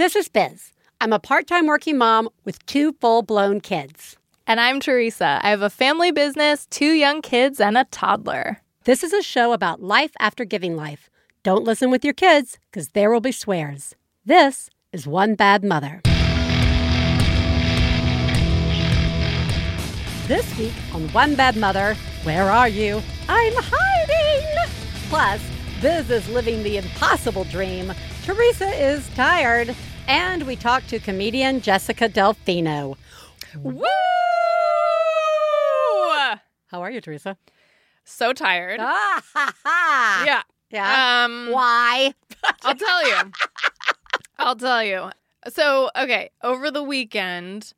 This is Biz. I'm a part time working mom with two full blown kids. And I'm Theresa. I have a family business, two young kids, and a toddler. This is a show about life after giving life. Don't listen with your kids, because there will be swears. This is One Bad Mother. This week on One Bad Mother, where are you? I'm hiding! Plus, Biz is living the impossible dream. Theresa is tired. And we talked to comedian Jessica Delfino. Woo! How are you, Theresa? So tired. Ah, ha, ha. Yeah. Yeah. Um, Why? I'll tell you. I'll tell you. So, okay, over the weekend,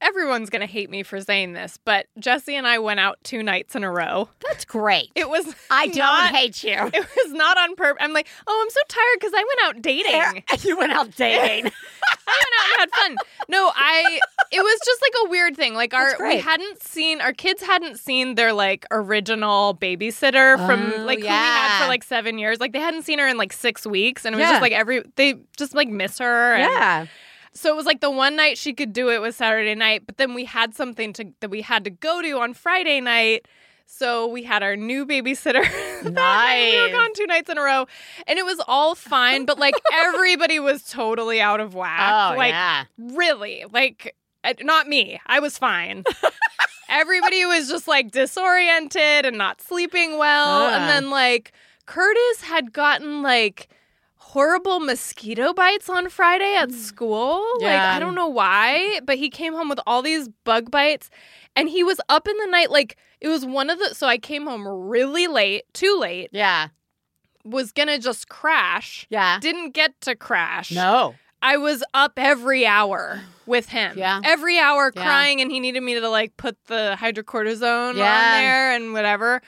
everyone's going to hate me for saying this, but Jesse and I went out two nights in a row. That's great. It was I don't hate you. It was not on purpose. I'm like, "Oh, I'm so tired because I went out dating." you went out dating. I went out and had fun. No, I. It was just like a weird thing. Like our we hadn't seen our kids hadn't seen their like original babysitter from Oh, like who we had for like seven years. Like they hadn't seen her in like six weeks, and it was Yeah. just like every they just like miss her. and- yeah. So it was like the one night she could do it was Saturday night, but then we had something to that we had to go to on Friday night. So we had our new babysitter. night. We were Nice. gone two nights in a row, and it was all fine. But like everybody was totally out of whack. Oh, like yeah. really, like uh, not me. I was fine. everybody was just like disoriented and not sleeping well, Ah. and then like Curtis had gotten like horrible mosquito bites on Friday at mm. school. Like Yeah. I don't know why, but he came home with all these bug bites and he was up in the night like it was one of the so I came home really late, too late, Yeah. was to just crash. Yeah. Didn't get to crash. No. I was up every hour with him. Yeah. Every hour Yeah. crying and he needed me to like put the hydrocortisone Yeah. on there and whatever.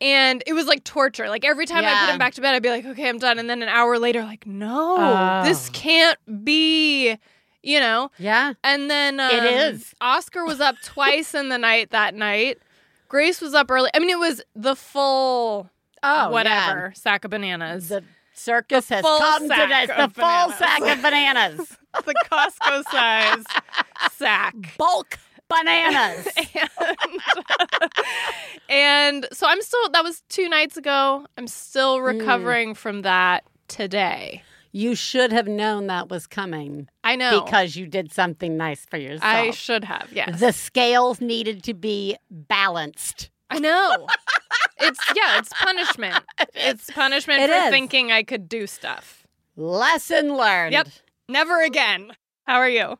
And it was like torture. Like every time I put him back to bed, I'd be like, okay, I'm done. And then an hour later, like, no, Oh. this can't be, you know? Yeah. And then um, It is. Oscar was up twice in the night that night. Grace was up early. I mean, it was the full Oh, whatever sack of bananas. The circus The has full come to this. The full bananas. sack of bananas. the Costco size sack. Bulk bananas. and, and so I'm still that was two nights ago. I'm still mm. recovering from that today. you should have known that was coming I know because you did something nice for yourself. I should have. Yes, the scales needed to be balanced. I know. it's yeah, it's punishment. It's punishment It for is. thinking I could do stuff. Lesson learned. Yep. Never again. How are you?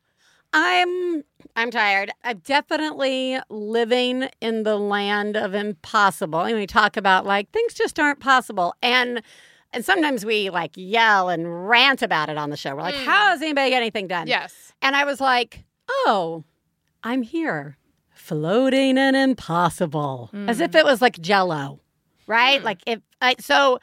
I'm I'm tired. I'm definitely living in the land of impossible. And we talk about like things just aren't possible. And and sometimes we like yell and rant about it on the show. We're like, Mm. how does anybody get anything done? Yes. And I was like, oh, I'm here. Floating and impossible. As if it was like jello. Right? Hmm. Like if I so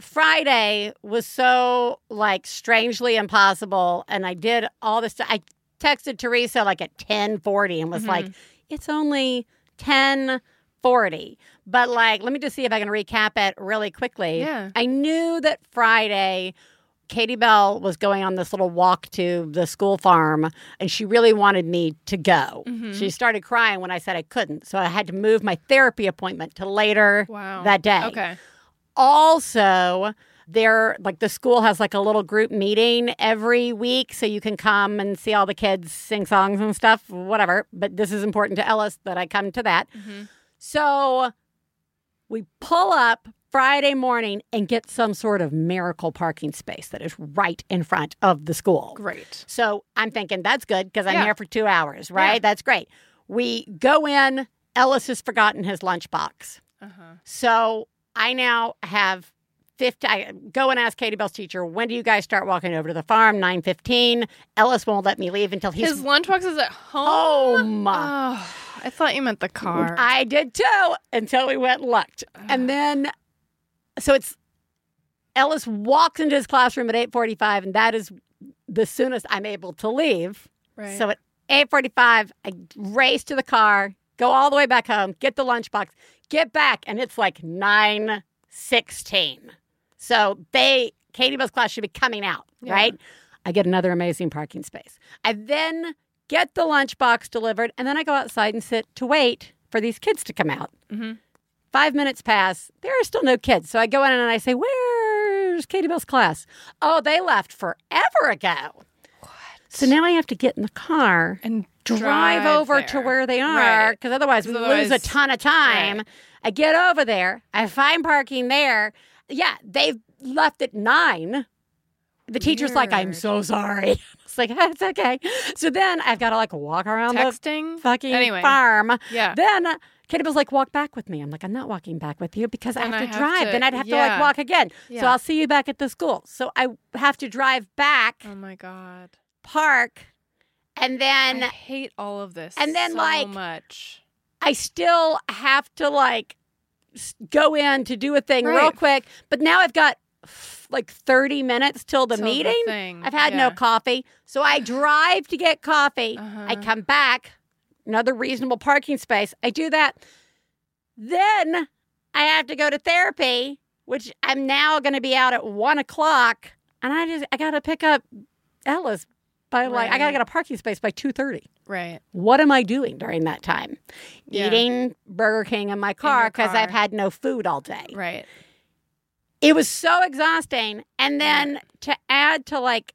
Friday was so like strangely impossible and I did all this I texted Theresa like at 1040 and was Mhm. like, it's only 1040. But like, let me just see if I can recap it really quickly. Yeah. I knew that Friday Katie Bell was going on this little walk to the school farm and she really wanted me to go. Mhm. She started crying when I said I couldn't. So I had to move my therapy appointment to later Wow. that day. Okay. Also, there like the school has like a little group meeting every week so you can come and see all the kids sing songs and stuff, whatever. But this is important to Ellis that I come to that. Mhm. So we pull up Friday morning and get some sort of miracle parking space that is right in front of the school. Great. So I'm thinking that's good because I'm Yeah. here for two hours, right? Yeah. That's great. We go in, Ellis has forgotten his lunchbox. Uh-huh. So I now have 50. I go and ask Katie Bell's teacher, when do you guys start walking over to the farm? 9.15. Ellis won't let me leave until he's His lunchbox is at home. home. Oh, I thought you meant the car. I did too until we went looked. And then, so it's Ellis walks into his classroom at 8.45 and that is the soonest I'm able to leave. right. So at 8:45, I race to the car, go all the way back home, get the lunchbox, get back, and it's like 9:16. So they Katie Bell's class should be coming out, Yeah. right? I get another amazing parking space. I then get the lunchbox delivered, and then I go outside and sit to wait for these kids to come out. Mhm. Five minutes pass. There are still no kids. So I go in and I say, Where's Katie Bell's class? Oh, they left forever ago. What? So now I have to get in the car, And drive, over to where they are, Right. because otherwise we lose a ton of time. right. I get over there, I find parking there. Yeah, they've left at nine. The teacher's like, I'm so sorry. It's like, it's okay. So then I've got to like walk around the Texting. fucking Anyway. farm. Yeah. Then Katie was like, walk back with me. I'm like, I'm not walking back with you because I have I to have drive. to- then I'd have to like walk again. So I'll see you back at the school. So I have to drive back, Oh my god. park, and then I hate all of this. and then, so like, much. I still have to like go in to do a thing real quick. But now I've got like 30 minutes till the Till meeting. thing. I've had no coffee. So I drive to get coffee. I Uh-huh. come back, another reasonable parking space. I do that. Then I have to go to therapy, which I'm now going to be out at one o'clock. And I just, I got to pick up Ellis by like, I got to get a parking space by 2.30 Right. what am I doing during that time? Yeah. Eating Burger King in my car because. I've had no food all day. Right. It was so exhausting. And then to add to like,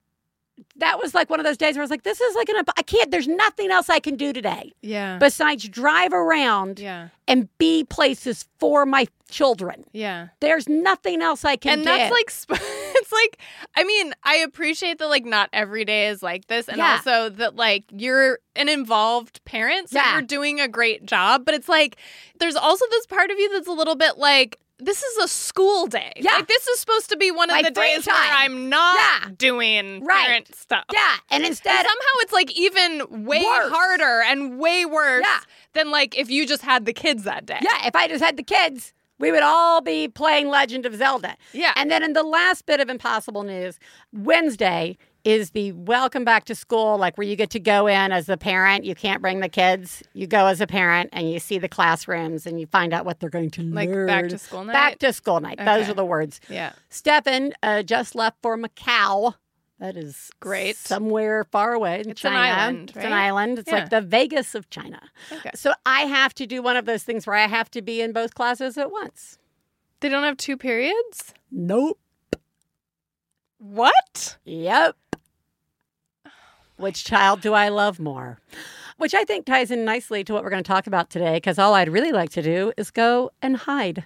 that was like one of those days where I was like, this is like an, I can't, there's nothing else I can do today Yeah. besides drive around yeah. and be places for my children. Yeah. There's nothing else I can and do. that's like sp- it's like I mean I appreciate that like not every day is like this and Yeah. also that like you're an involved parent so Yeah. you're doing a great job but it's like there's also this part of you that's a little bit like this is a school day. Yeah. Like this is supposed to be one of the days where. I'm not Yeah. doing Right. parent stuff. yeah. And And instead, somehow it's like even way Worse. harder and way worse Yeah. than like if you just had the kids that day. yeah, if I just had the kids, we would all be playing Legend of Zelda. Yeah. And then in the last bit of impossible news, Wednesday is the welcome back to school, like where you get to go in as the parent. You can't bring the kids. You go as a parent and you see the classrooms and you find out what they're going to like learn. back to school night. Back to school night. Those are the words. yeah. Stefan uh, just left for Macau. That is Great. Somewhere far away in It's an China. island, It's an island. It's Yeah. like the Vegas of China. Okay. So I have to do one of those things where I have to be in both classes at once. They don't have two periods? Nope. What? Yep. Which child do I love more? Which I think ties in nicely to what we're going to talk about today, because all I'd really like to do is go and hide.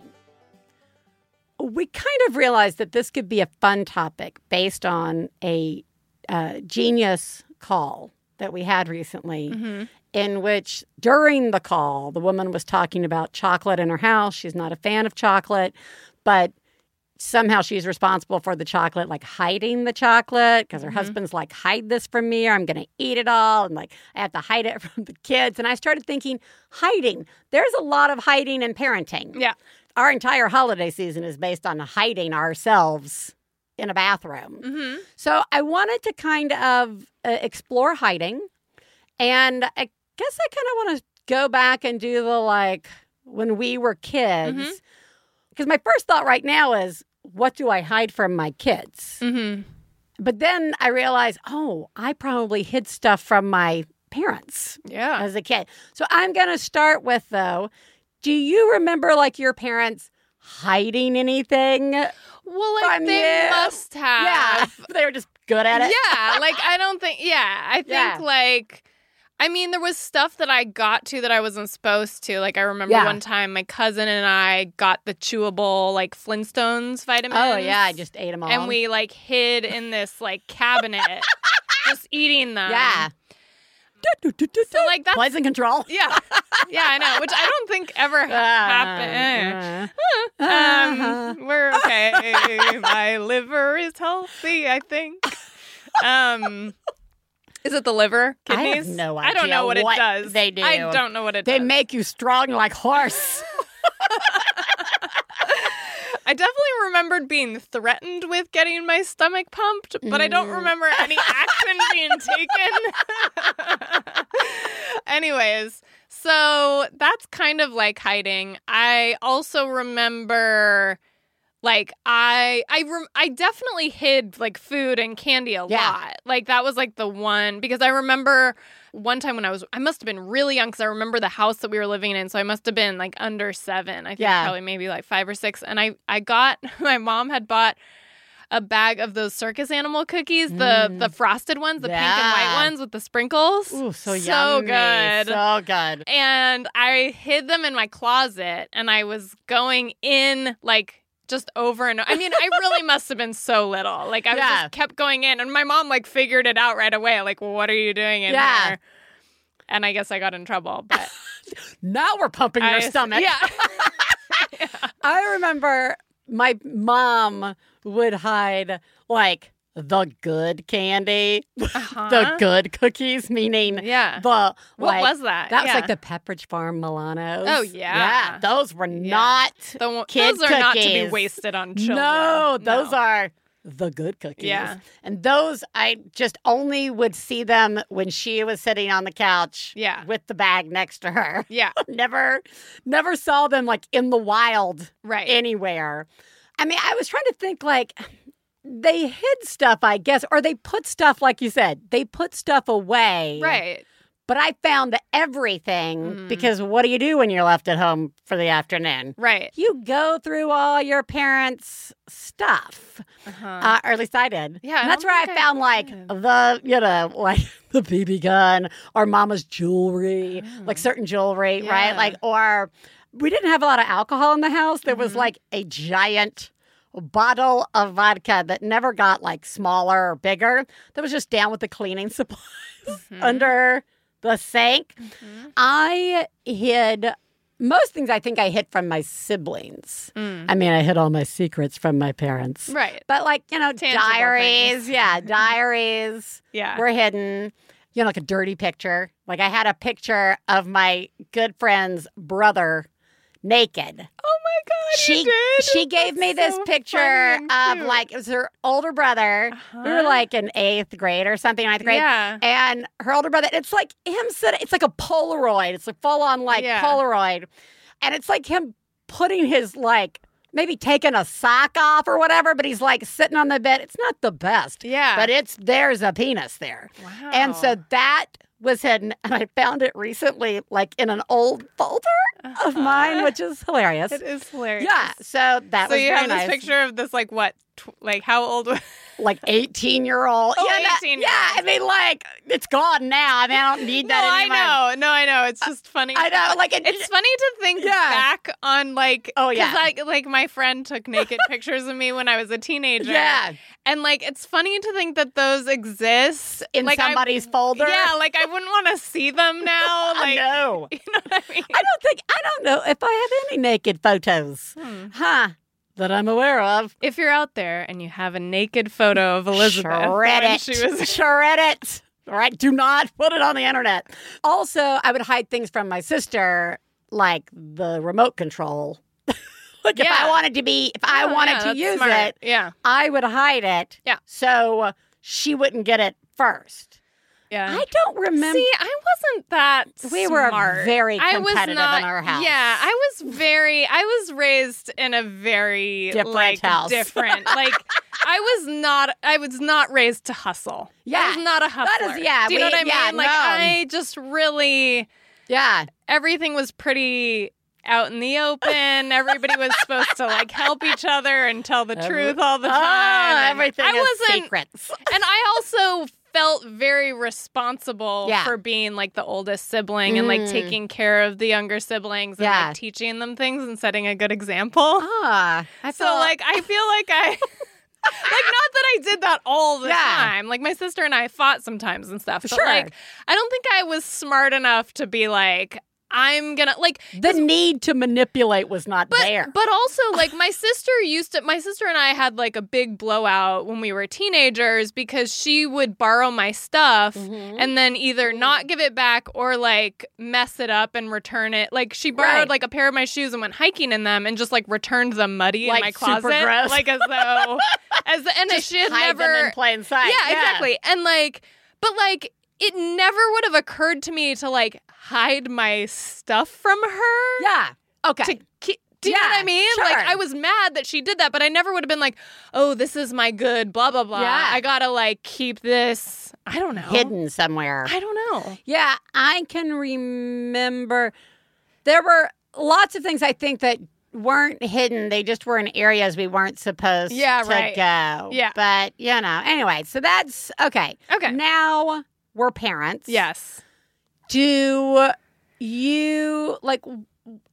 We kind of realized that this could be a fun topic based on a uh, genius call that we had recently, Mm-hmm. in which during the call, the woman was talking about chocolate in her house. She's not a fan of chocolate, but somehow she's responsible for the chocolate, like hiding the chocolate because her Mhm. husband's like, hide this from me or I'm going to eat it all. And like, I have to hide it from the kids. And I started thinking, hiding. There's a lot of hiding in parenting. Yeah. Our entire holiday season is based on hiding ourselves in a bathroom. Mm-hmm. So I wanted to kind of uh, explore hiding. And I guess I kind of want to go back and do the like when we were kids. Because my first thought right now is, what do I hide from my kids? Mm-hmm. But then I realized, oh, I probably hid stuff from my parents Yeah. as a kid. So I'm going to start with, though, do you remember like your parents hiding anything? Well, like they you. must have. Yeah. they were just good at it. Yeah, like I don't think. Yeah, I think Yeah. like. I mean, there was stuff that I got to that I wasn't supposed to. Like I remember Yeah. one time my cousin and I got the chewable like Flintstones vitamins. Oh, yeah. I just ate them all. and we like hid in this like cabinet, just eating them. yeah. So like that's Poison control. yeah, yeah, I know. Which I don't think ever Uh, happened. Um, we're okay. My liver is healthy, I think. Um, Is it the liver? I have Kidneys? no idea. I don't know what, what it does. they do. I don't know what it They does. They make you strong like horse. I definitely remembered being threatened with getting my stomach pumped, but I don't Mm. remember any action being taken. Anyways, so that's kind of like hiding. I also remember like I I rem- I definitely hid like food and candy a Yeah. lot. Like that was like the one because I remember one time when I was I must have been really young because I remember the house that we were living in. So I must have been like under seven. I think Yeah. probably maybe like five or six. And I I got my mom had bought a bag of those circus animal cookies, the Mm. the frosted ones, the pink and white ones with the sprinkles. Ooh, so, So yummy. good. So good. And I hid them in my closet and I was going in like just over and I mean, I really must have been so little. Like I Yeah. just kept going in and my mom like figured it out right away. Like, what are you doing in Yeah. here? And I guess I got in trouble, but Now we're pumping your I- stomach. Yeah. I remember my mom would hide like the good candy, Uh-huh. the good cookies, meaning Yeah. the What was that? that was like the Pepperidge Farm Milanos. Oh, yeah. yeah. Those were Yeah. not. The one- kid those are not to be wasted on children. No, those No. are the good cookies. Yeah. and those I just only would see them when she was sitting on the couch. Yeah. with the bag next to her. Yeah. never, never saw them like in the wild Right. anywhere. I mean, I was trying to think like they hid stuff, I guess, or they put stuff, like you said, they put stuff away. right. But I found that everything Mhm. because what do you do when you're left at home for the afternoon? Right. You go through all your parents' stuff, Uh-huh. uh, or at least I did. Yeah, and that's don't where I I found like the, you know, like the BB gun or mama's jewelry, like Oh. certain jewelry, right? Like, or we didn't have a lot of alcohol in the house. There was Mhm. like a giant bottle of vodka that never got like smaller or bigger. That was just down with the cleaning supplies Mhm. under the sink. Mhm. I hid most things I think I hid from my siblings. Mm. I mean, I hid all my secrets from my parents. Right. But like, you know, Tangible diaries, things. yeah, diaries Yeah. were hidden. You know, like a dirty picture. Like I had a picture of my good friend's brother naked. Oh my god. She she gave me this so picture of like it was her older brother. We were Uh-huh. like in eighth grade or something, ninth grade. Yeah. And her older brother, it's like him sitting, it's like a Polaroid. It's a full on like Yeah. Polaroid. And it's like him putting his like maybe taking a sock off or whatever, but he's like sitting on the bed. It's not the best, Yeah. but it's there's a penis there. wow. And so that was hidden. And I found it recently, like in an old folder of mine, Uh-huh. which is hilarious. it is hilarious. Yeah. So that was nice So you have this nice. picture of this like what? Tw- like how old? like 18 year old. Oh, yeah, 18 year yeah. I mean, like, it's gone now. I mean, I don't need that No, that I know. No, I know. It's just funny. I know. Like, it, It's funny to think Yeah. back on like Oh, yeah. like like my friend took naked pictures of me when I was a teenager. yeah, And like it's funny to think that those exist in like, I- somebody's folder. Yeah, like I wouldn't want to see them now. I know. you know what I mean? I don't think, I don't know if I have any naked photos, Hmm. huh, that I'm aware of. If you're out there and you have a naked photo of Elizabeth Shred it. she was Shred it. All right, do not put it on the internet. Also, I would hide things from my sister, like the remote control. like if I wanted to be, if I Oh, wanted yeah, to use smart. it, Yeah. I would hide it. Yeah. So uh, she wouldn't get it first. Yeah. I don't remember. See, I wasn't that. we were smart. very I was competitive not, in our house. Yeah, I was very. I was raised in a very Different like house. different. like I was not. I was not raised to hustle. Yeah, I was not a hustler. that is- yeah, Do you know what I yeah, mean? Like no. I just really yeah. everything was pretty out in the open. Everybody was supposed to like help each other and tell the Every- truth all the time. Ah, and everything I is wasn't secrets. and I also felt very responsible Yeah. for being like the oldest sibling and like Mm. taking care of the younger siblings and Yeah. like teaching them things and setting a good example. Ah, I so felt- like I feel like I like not that I did that all the Yeah. time. Like my sister and I fought sometimes and stuff. But Sure. like I don't think I was smart enough to be like I'm gonna like The need to manipulate was not but, there. But also, like, my sister used to, my sister and I had like a big blowout when we were teenagers because she would borrow my stuff Mhm. and then either not give it back or like mess it up and return it. Like, she borrowed Right. like a pair of my shoes and went hiking in them and just like returned them muddy Like, in my closet. Like, as though, as, and Just she had hide never. them in plain sight. yeah, exactly. And like, but like, it never would have occurred to me to like hide my stuff from her Yeah. Okay. to do you know what I mean? Like. I was mad that she did that, but I never would have been like, "Oh, this is my good blah blah blah." Yeah. I got to like keep this I don't know. Hidden somewhere. I don't know. Yeah, I can remember there were lots of things I think that weren't hidden. They just were in areas we weren't supposed Yeah, to right. go. Yeah. But, you know, anyway, so that's okay. Okay. Now we're parents. Yes. Do you, like,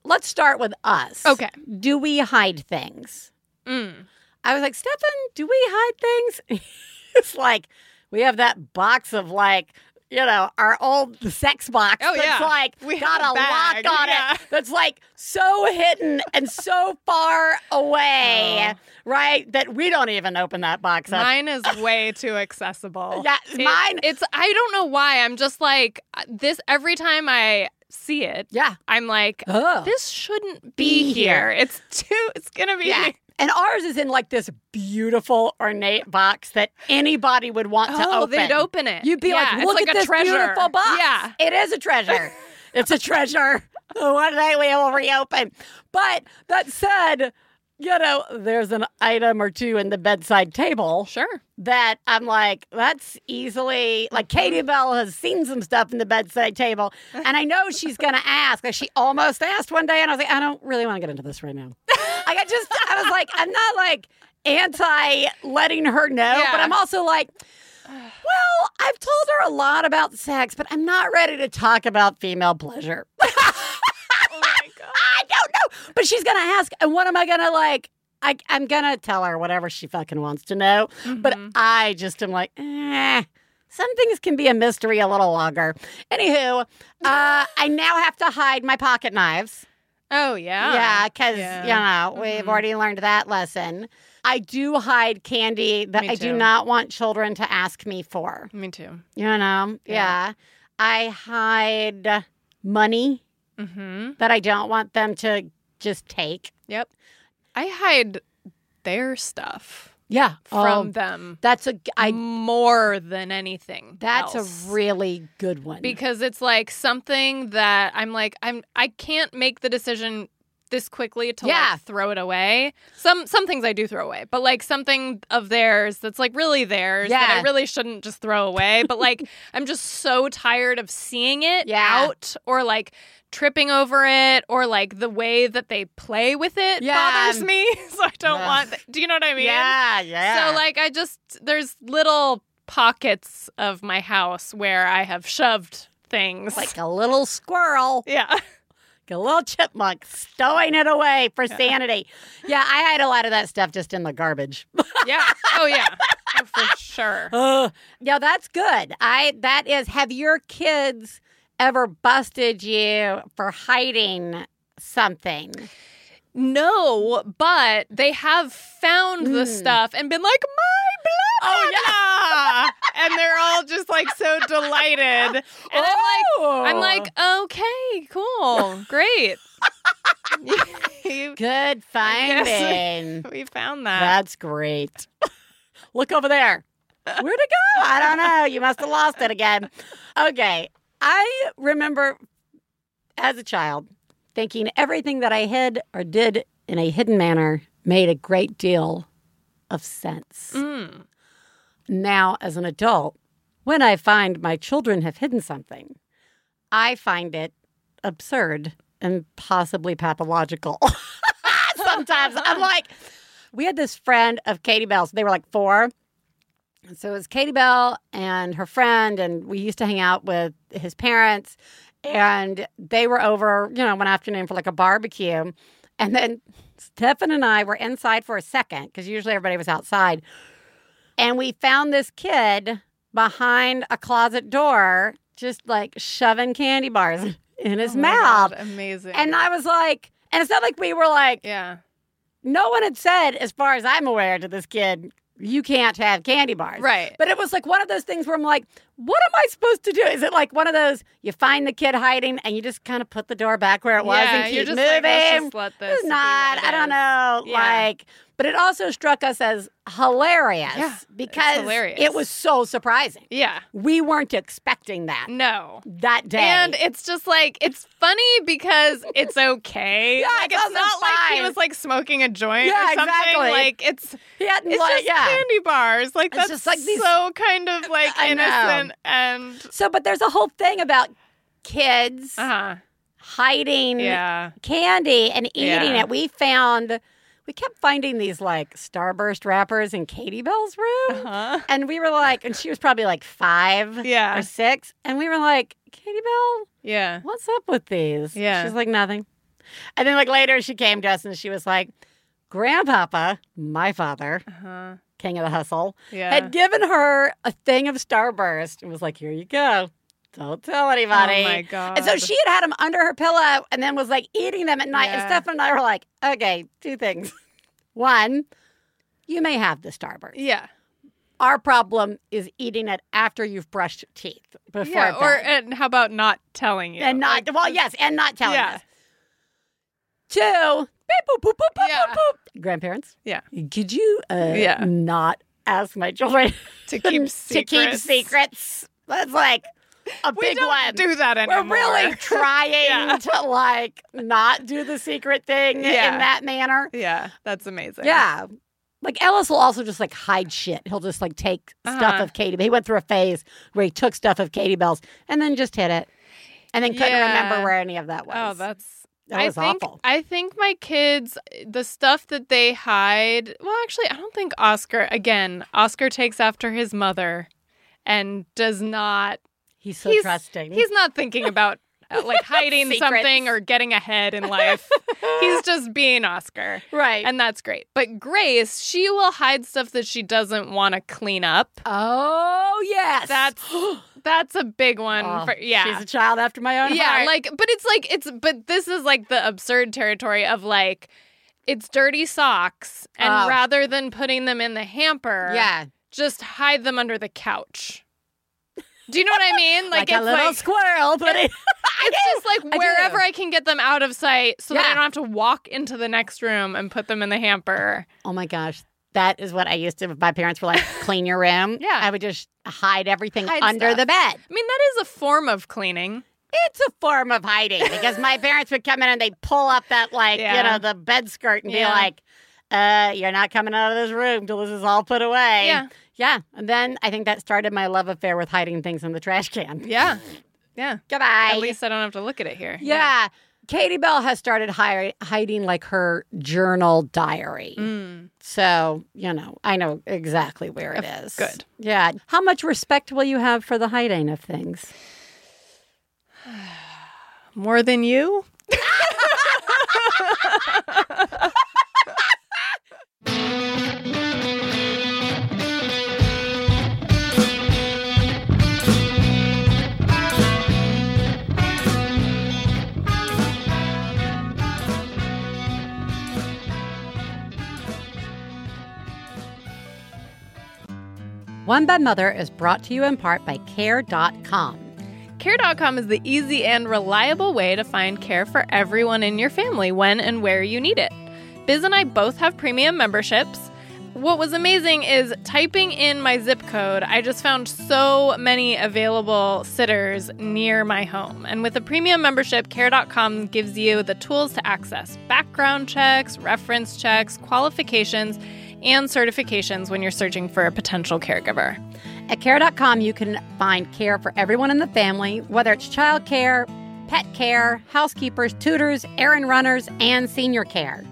let's start with us. Okay. Do we hide things? Mm. I was like, Stefan, do we hide things? it's like we have that box of like, you know, our old sex box Oh, that's yeah. like We got a bag, lock on yeah. it that's like so hidden and so far away, Oh. right? That we don't even open that box up. Mine is way too accessible. Yeah, It- mine- It's I don't know why. I'm just like uh, this every time I see it. yeah. I'm like Oh. this shouldn't Be be, here. here. It's too it's going to be Yeah. And ours is in like this beautiful ornate box that anybody would want to Oh, open. they'd open it. You'd be Yeah, like, look like at this treasure. beautiful box. Yeah. It is a treasure. it's a treasure. One day we will reopen. But that said, you know, there's an item or two in the bedside table Sure. that I'm like, that's easily like. Katie Bell has seen some stuff in the bedside table, and I know she's gonna ask. Like she almost asked one day, and I was like, I don't really want to get into this right now. like I just, I was like, I'm not like anti letting her know, Yeah. but I'm also like. Well, I've told her a lot about sex, but I'm not ready to talk about female pleasure. Oh my god. I don't know. But she's gonna ask, and what am I gonna like? I, I'm gonna tell her whatever she fucking wants to know. But Mhm. I just am like, eh. Some things can be a mystery a little longer. Anywho, uh, I now have to hide my pocket knives. Oh yeah. Yeah, because Yeah. you know we've Mhm. already learned that lesson. I do hide candy that I do not want children to ask me for. Me too. You know, yeah. Yeah. I hide money Mm-hmm. that I don't want them to just take. Yep. I hide their stuff Yeah, from Oh, them that's a I. more than anything. That's else. a really good one. because it's like something that I'm like I'm I can't make the decision this quickly to Yeah. like throw it away. Some some things I do throw away, but like something of theirs that's like really theirs that I really shouldn't just throw away. But like I'm just so tired of seeing it Yeah. out or like tripping over it or like the way that they play with it Yeah. bothers me. So I don't Ugh. want do you know what I mean? yeah, yeah. So like I just there's little pockets of my house where I have shoved things. like a little squirrel, yeah. A little chipmunk, stowing it away for sanity. Yeah, I hide a lot of that stuff just in the garbage. Yeah. Oh yeah. Oh, for sure. Uh, yeah, that's good. I that is. Have your kids ever busted you for hiding something? No, but they have found the Mm. stuff and been like, my blah, blah, Oh, blah." and they're all just like so delighted. And I'm like, Oh. I'm like, okay, cool, great. Good finding. we found that. That's great. Look over there. Where'd it go? I don't know. You must have lost it again. Okay. I remember as a child thinking everything that I hid or did in a hidden manner made a great deal of sense. Mm. Now, as an adult, when I find my children have hidden something, I find it absurd and possibly pathological. Sometimes I'm like, we had this friend of Katie Bell's. They were like four. And so it was Katie Bell and her friend, and we used to hang out with his parents. And they were over, you know, one afternoon for like a barbecue. And then Stefan and I were inside for a second because usually everybody was outside. And we found this kid behind a closet door, just like shoving candy bars in his Oh mouth. God, amazing. And I was like, and it's not like we were like, yeah. no one had said, as far as I'm aware, to this kid, you can't have candy bars. Right. But it was like one of those things where I'm like, what am I supposed to do? Is it like one of those you find the kid hiding and you just kind of put the door back where it was yeah, and keep moving? like, let this it's not. I don't know. Yeah. Like, but it also struck us as hilarious Yeah, because hilarious. it was so surprising. Yeah. We weren't expecting that No. that day. And it's just like it's funny because it's okay. Yeah, like it's it's not also like he was like smoking a joint Yeah, or something. exactly. Like it's he hadn't it's like, just yeah. candy bars. Like It's that's just like these- so kind of like innocent and So, but there's a whole thing about kids uh-huh. hiding Yeah. candy and eating Yeah. it. We found, we kept finding these like Starburst wrappers in Katie Bell's room. Uh-huh. And we were like, and she was probably like five Yeah. or six. And we were like, Katie Bell, Yeah. what's up with these? Yeah. She's like, nothing. And then like later she came to us and she was like, Grandpapa, my father, Uh-huh. king of the hustle, Yeah. had given her a thing of Starburst and was like, here you go. Don't tell anybody. Oh my god. And so she had had them under her pillow and then was like eating them at night. And Yeah. Stefan and I were like, okay, two things. One, you may have the Starburst. Yeah. Our problem is eating it after you've brushed your teeth before Yeah. Or and how about not telling you? and not Like, well, yes, and not telling Yeah. us. Two, beep, boop, boop, boop, boop, Yeah. boop, boop. grandparents. Yeah. Could you uh, Yeah. not ask my children To keep to keep secrets. secrets? That's like a We big don't one. do that anymore. We're really trying Yeah. to like not do the secret thing Yeah. in that manner. Yeah, that's amazing. Yeah. Like Ellis will also just like hide shit. He'll just like take stuff Uh-huh. of Katie. He went through a phase where he took stuff of Katie Bell's and then just hid it. And then couldn't Yeah. remember where any of that was. Oh, that's That I was think awful. I think my kids the stuff that they hide. Well, actually, I don't think Oscar. Again, Oscar takes after his mother, and does not. He's so he's- trusting. He's not thinking about uh, like hiding something or getting ahead in life. he's just being Oscar. right. And that's great. But Grace, she will hide stuff that she doesn't want to clean up. oh yes. That's that's a big one. Oh, for, yeah. She's a child after my own yeah heart. like but it's like it's but this is like the absurd territory of like it's dirty socks and Oh. rather than putting them in the hamper yeah. just hide them under the couch do you know what i mean Like, like, a it's little like squirrel, but it, it's just like I do. wherever I can get them out of sight so that I don't have to walk into the next room and put them in the hamper. Oh my gosh. That is what I used to. My parents were like, clean your room. Yeah. I would just hide everything Hide under stuff. the bed. I mean, that is a form of cleaning. It's a form of hiding because my parents would come in and they'd pull up that, like, you know, the bed skirt and be like, uh, you're not coming out of this room till this is all put away. Yeah. Yeah. And then I think that started my love affair with hiding things in the trash can. Yeah. Yeah. Goodbye. At least I don't have to look at it here. Yeah. Katie Bell has started hi- hiding like her journal diary. Mm. So, you know, I know exactly where it Uh, good. Yeah. How much respect will you have for the hiding of things? More than you? One Bad Mother is brought to you in part by Care.com. Care.com is the easy and reliable way to find care for everyone in your family when and where you need it. Biz and I both have premium memberships. What was amazing is typing in my zip code, I just found so many available sitters near my home. And with a premium membership, Care.com gives you the tools to access background checks, reference checks, qualifications, and certifications when you're searching for a potential caregiver. At Care.com, you can find care for everyone in the family, whether it's child care, pet care, housekeepers, tutors, errand runners, and senior care.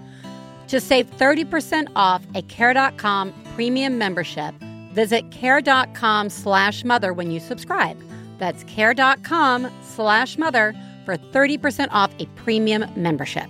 To save 30% off a Care.com premium membership, visit Care.com slash mother when you subscribe. That's Care.com slash mother for 30% off a premium membership.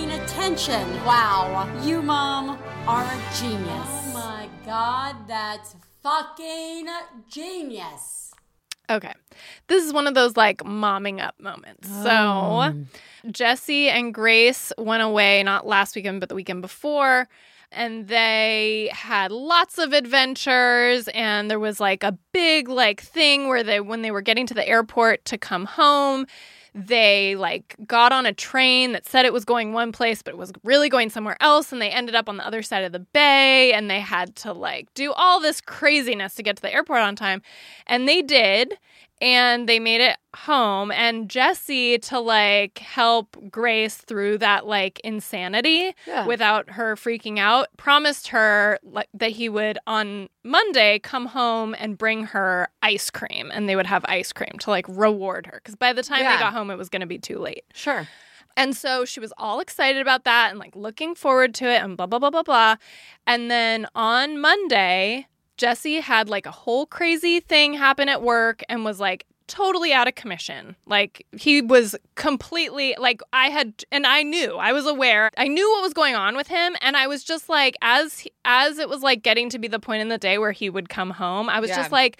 attention. Wow. You, Mom, are a genius. Oh my god, that's fucking genius. Okay. This is one of those like momming up moments. So, um. Jesse and Grace went away not last weekend, but the weekend before. And they had lots of adventures. And there was like a big like thing where they, when they were getting to the airport to come home, they like got on a train that said it was going one place but it was really going somewhere else and they ended up on the other side of the bay and they had to like do all this craziness to get to the airport on time. And they did and they made it home and Jesse to like help Grace through that like insanity Yeah. without her freaking out promised her like that he would on Monday come home and bring her ice cream and they would have ice cream to like reward her cuz by the time Yeah. they got home it was going to be too late. Sure. And so she was all excited about that and like looking forward to it and blah, blah, blah, blah, blah. And then on Monday, Jesse had like a whole crazy thing happen at work and was like totally out of commission. Like he was completely like I had and I knew, I was aware. I knew what was going on with him and I was just like as as it was like getting to be the point in the day where he would come home, I was Yeah. just like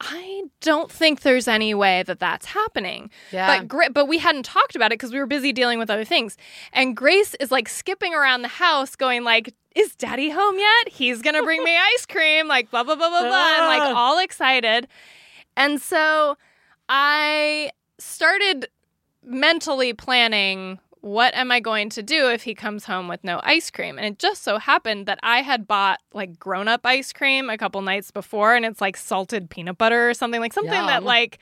I don't think there's any way that that's happening. Yeah. But but we hadn't talked about it because we were busy dealing with other things. And Grace is like skipping around the house, going like, "Is Daddy home yet? He's gonna bring me ice cream." Like blah blah blah blah blah, I'm like all excited. And so I started mentally planning what am I going to do if he comes home with no ice cream? And it just so happened that I had bought like grown up ice cream a couple nights before and it's like salted peanut butter or something like something that like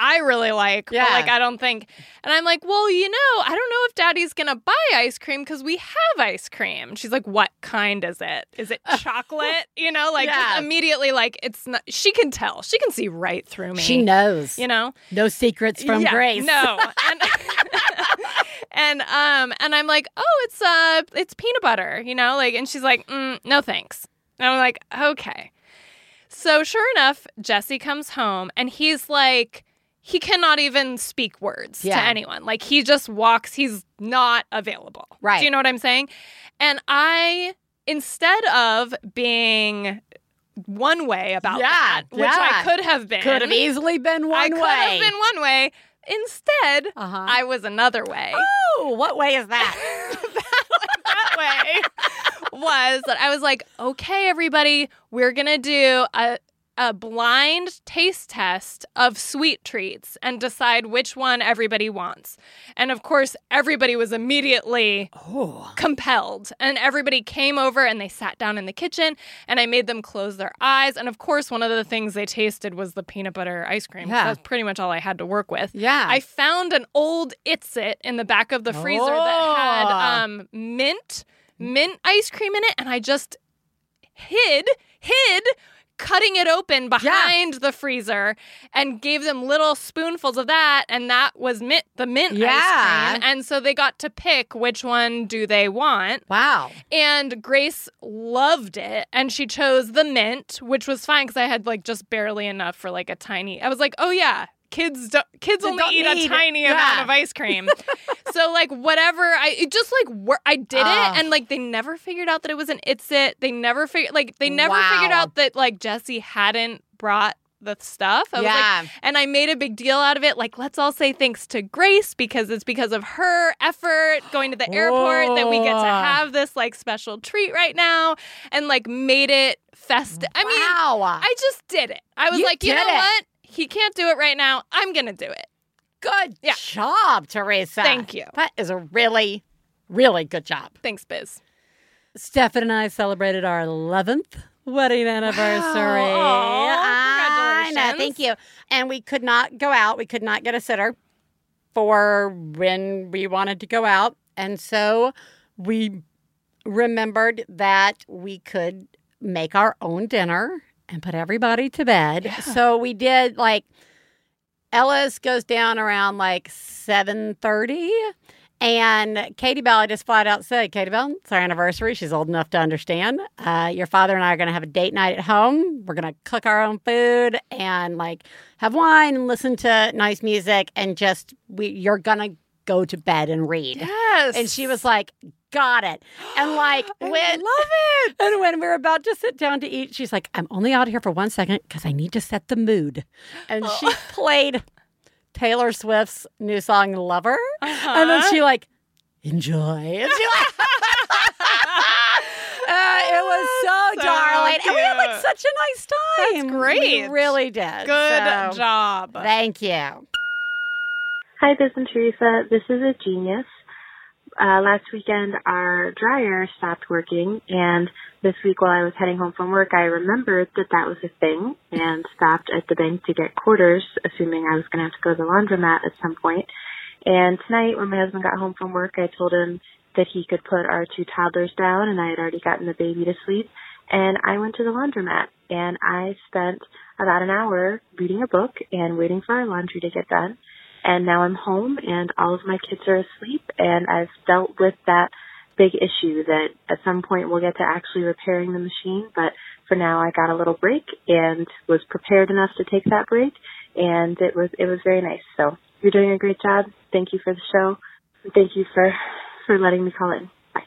I really like, Yeah. but like I don't think. And I'm like, well, you know, I don't know if Daddy's gonna buy ice cream because we have ice cream. She's like, what kind is it? Is it chocolate? You know, like Yeah. immediately, like it's not. She can tell. She can see right through me. She knows. You know, No secrets from Yeah, Grace. No. And, and um and I'm like, "Oh, it's uh it's peanut butter," you know? Like and she's like, mm, "No, thanks." And I'm like, "Okay." So sure enough, Jesse comes home and he's like he cannot even speak words Yeah. to anyone. Like he just walks, he's not available. Right. Do you know what I'm saying? And I instead of being one way about Yeah, that, which. I could have been. Could have easily been one I could way. have been one way. Instead, Uh-huh. I was another way. Oh, what way is that? that way was that I was like, okay, everybody, we're gonna do a a blind taste test of sweet treats and decide which one everybody wants. And of course, everybody was immediately oh. compelled. And everybody came over and they sat down in the kitchen and I made them close their eyes. And of course, one of the things they tasted was the peanut butter ice cream. Yeah. That's pretty much all I had to work with. Yeah. I found an old It's It in the back of the freezer that had Oh. um, mint, mint ice cream in it. And I just hid, hid cutting it open behind the freezer and gave them little spoonfuls of that and that was mint the mint Yeah. ice cream and so they got to pick which one do they want wow. and Grace loved it and she chose the mint which was fine cuz I had like just barely enough for like a tiny I was like oh yeah kids don't kids They only eat need a tiny Yeah. amount of ice cream so like whatever I it just like wor- I did Ah. it and like they never figured out that it was an it's it they never figured like they never Wow. figured out that like Jesse hadn't brought the stuff I was like yeah. and I made a big deal out of it. Like, let's all say thanks to Grace because it's because of her effort going to the airport that we get to have this like special treat right now and like made it festive. I mean, wow. I just did it. I was You like, you know it. what? He can't do it right now. I'm going to do it. good Yeah. job, Theresa. Thank you. That is a really, really good job. Thanks, Biz. Stefan and I celebrated our 11th wedding anniversary. Aw, I know. congratulations. Thank you. And we could not go out. We could not get a sitter for when we wanted to go out. And so we remembered that we could make our own dinner and put everybody to bed. So we did like Ellis goes down around like 7:30 and Katie Bell, I just flat out said, Katie Bell, it's our anniversary. She's old enough to understand. Uh, your father and I are going to have a date night at home. We're going to cook our own food and like have wine and listen to nice music and just we you're going to go to bed and read. Yes. And she was like, "Got it." And like I when love it. and when we were about to sit down to eat, she's like, "I'm only out here for one second because I need to set the mood." And she Oh. played Taylor Swift's new song "Lover," and Uh-huh. then she like, "Enjoy." And she like, uh, it was so, So darling, and we had like such a nice time. That's great. We really did. Good So, job. Thank you. Hi, this is Teresa. This is a genius. Uh, last weekend, our dryer stopped working, and this week while I was heading home from work, I remembered that that was a thing and stopped at the bank to get quarters, assuming I was going to have to go to the laundromat at some point. And tonight, when my husband got home from work, I told him that he could put our two toddlers down, and I had already gotten the baby to sleep. And I went to the laundromat, and I spent about an hour reading a book and waiting for our laundry to get done and now I'm home and all of my kids are asleep and I've dealt with that big issue that at some point we'll get to actually repairing the machine, but for now I got a little break and was prepared enough to take that break and it was it was very nice. So you're doing a great job. Thank you for the show. Thank you for for letting me call in. Bye.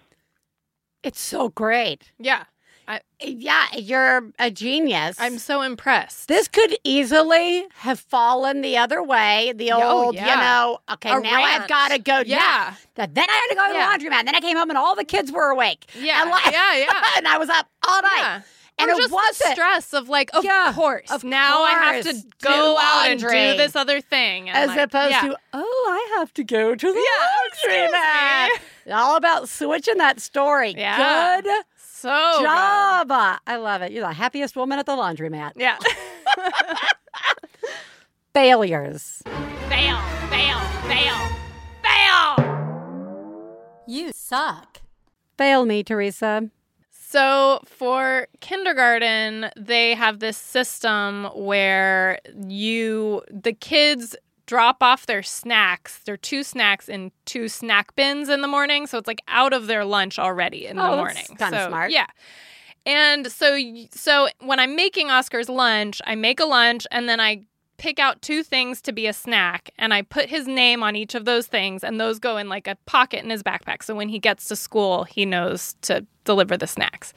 It's so great. Yeah. Yeah, you're a genius. I'm so impressed. This could easily have fallen the other way. The Oh, old, you know, okay, A now I've got to go. Yeah. Then I had to go to Yeah. the laundromat. Then I came home and all the kids were awake. Yeah. And like- yeah. Yeah. and I was up all night. Yeah. And or it just the wasn't. stress of like, of Yeah, course, of now I have to course, go out and do this other thing, and As like, opposed yeah. to, oh, I have to go to the Yeah, laundromat. excuse All about switching that story. Yeah. Good so good. job. I love it. You're the happiest woman at the laundromat. Yeah. Failures. fail, fail, fail, fail. You suck. Fail me, Theresa. So for kindergarten, they have this system where you the kids drop off their snacks, their two snacks in two snack bins in the morning, so it's like out of their lunch already in Oh, the morning. kinda So, smart. Yeah. And so so when I'm making Oscar's lunch, I make a lunch and then I pick out two things to be a snack and I put his name on each of those things and those go in like a pocket in his backpack so when he gets to school he knows to deliver the snacks.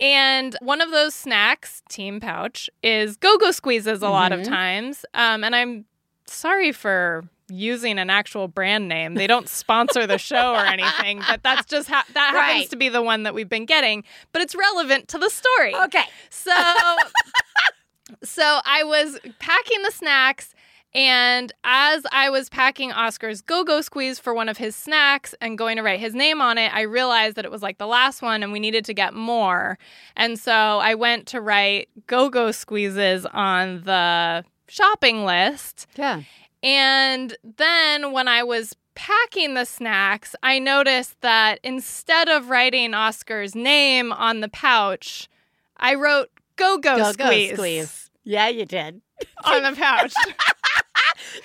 And one of those snacks, team pouch, is go-go squeezes a lot of Mhm. times. Um, and I'm sorry for using an actual brand name. They don't sponsor the show or anything, but that's just ha- that happens to be the one that we've been getting. But it's relevant to the story. Okay. So so I was packing the snacks and as I was packing Oscar's go-go squeeze for one of his snacks and going to write his name on it, I realized that it was like the last one and we needed to get more. And so I went to write go-go squeezes on the shopping list. Yeah. And then when I was packing the snacks, I noticed that instead of writing Oscar's name on the pouch, I wrote go go squeeze, squeeze. Yeah, you did. on the pouch.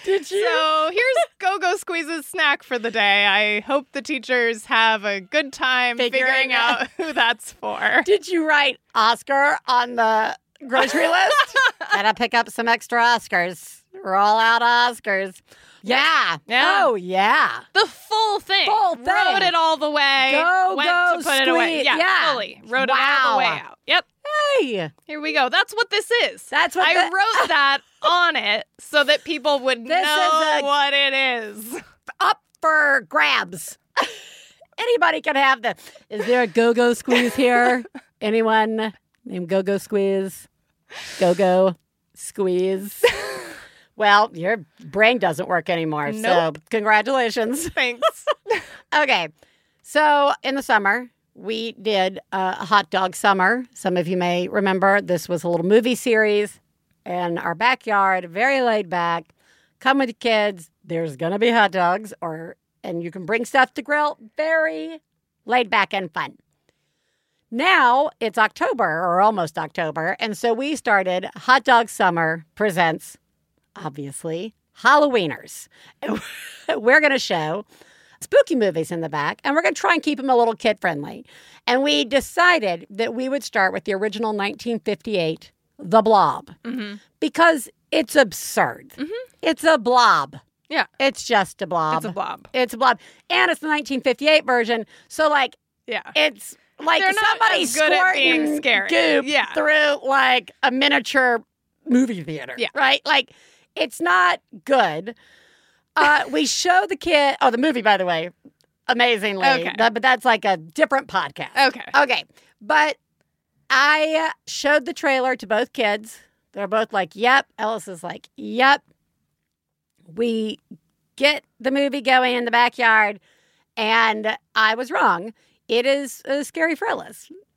Did you? so here's go go squeeze's snack for the day. I hope the teachers have a good time Figuring figuring out who that's for. Did you write Oscar on the grocery list? Gotta pick up some extra Oscars. Roll out Oscars. Yeah. Yeah. Oh, yeah. The full thing. Full thing. Wrote it all the way. Go, went go, to put it away. Yeah, Yeah. fully. Wrote it all the way out. Yep. Hey. Here we go. That's what this is. That's what I the- wrote that on it so that people would This know a- what it is. Up for grabs. Anybody can have the. Is there a go go squeeze here? Anyone named Go Go Squeeze? Go Go Squeeze. Well, your brain doesn't work anymore. So, congratulations. Thanks. Okay. So in the summer, we did uh, a hot dog summer. Some of you may remember this was a little movie series in our backyard, very laid back. Come with the kids. There's going to be hot dogs or and you can bring stuff to grill. Very laid back and fun. Now it's October or almost October. And so we started Hot Dog Summer Presents, obviously, Halloweeners. We're going to show spooky movies in the back, and we're going to try and keep them a little kid friendly. And we decided that we would start with the original 1958, The Blob, mm-hmm. because it's absurd. Mm-hmm. It's a blob. Yeah. It's just a blob. It's a blob. It's a blob. And it's the 1958 version. So, like, Yeah. it's like They're somebody good at being squirting scary. goop Yeah. through like a miniature movie theater. Yeah. Right? Like it's not good. Uh, we show the kid oh the movie by the way, amazingly. Okay. That- but that's like a different podcast. Okay. Okay. But I showed the trailer to both kids. They're both like, yep. Ellis is like, yep. We get the movie going in the backyard, and I was wrong. It is uh, scary for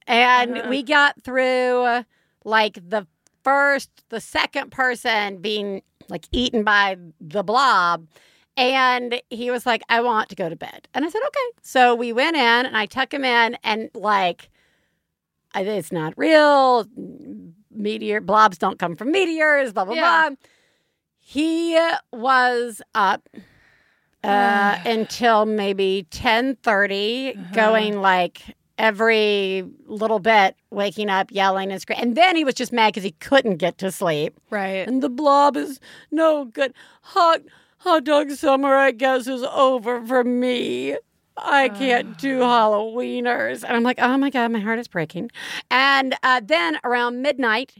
And Uh-huh. we got through like the first, the second person being like eaten by the blob. And he was like, I want to go to bed. And I said, okay. So we went in and I tuck him in and like, it's not real. Meteor blobs don't come from meteors, blah, blah, Yeah. blah. He was up uh, until maybe 1030, going like every little bit, waking up, yelling and screaming. And then he was just mad because he couldn't get to sleep. Right. And the blob is no good. Hot hot dog summer, I guess, is over for me. I can't do Halloweeners. And I'm like, oh my God, my heart is breaking. And uh, then around midnight,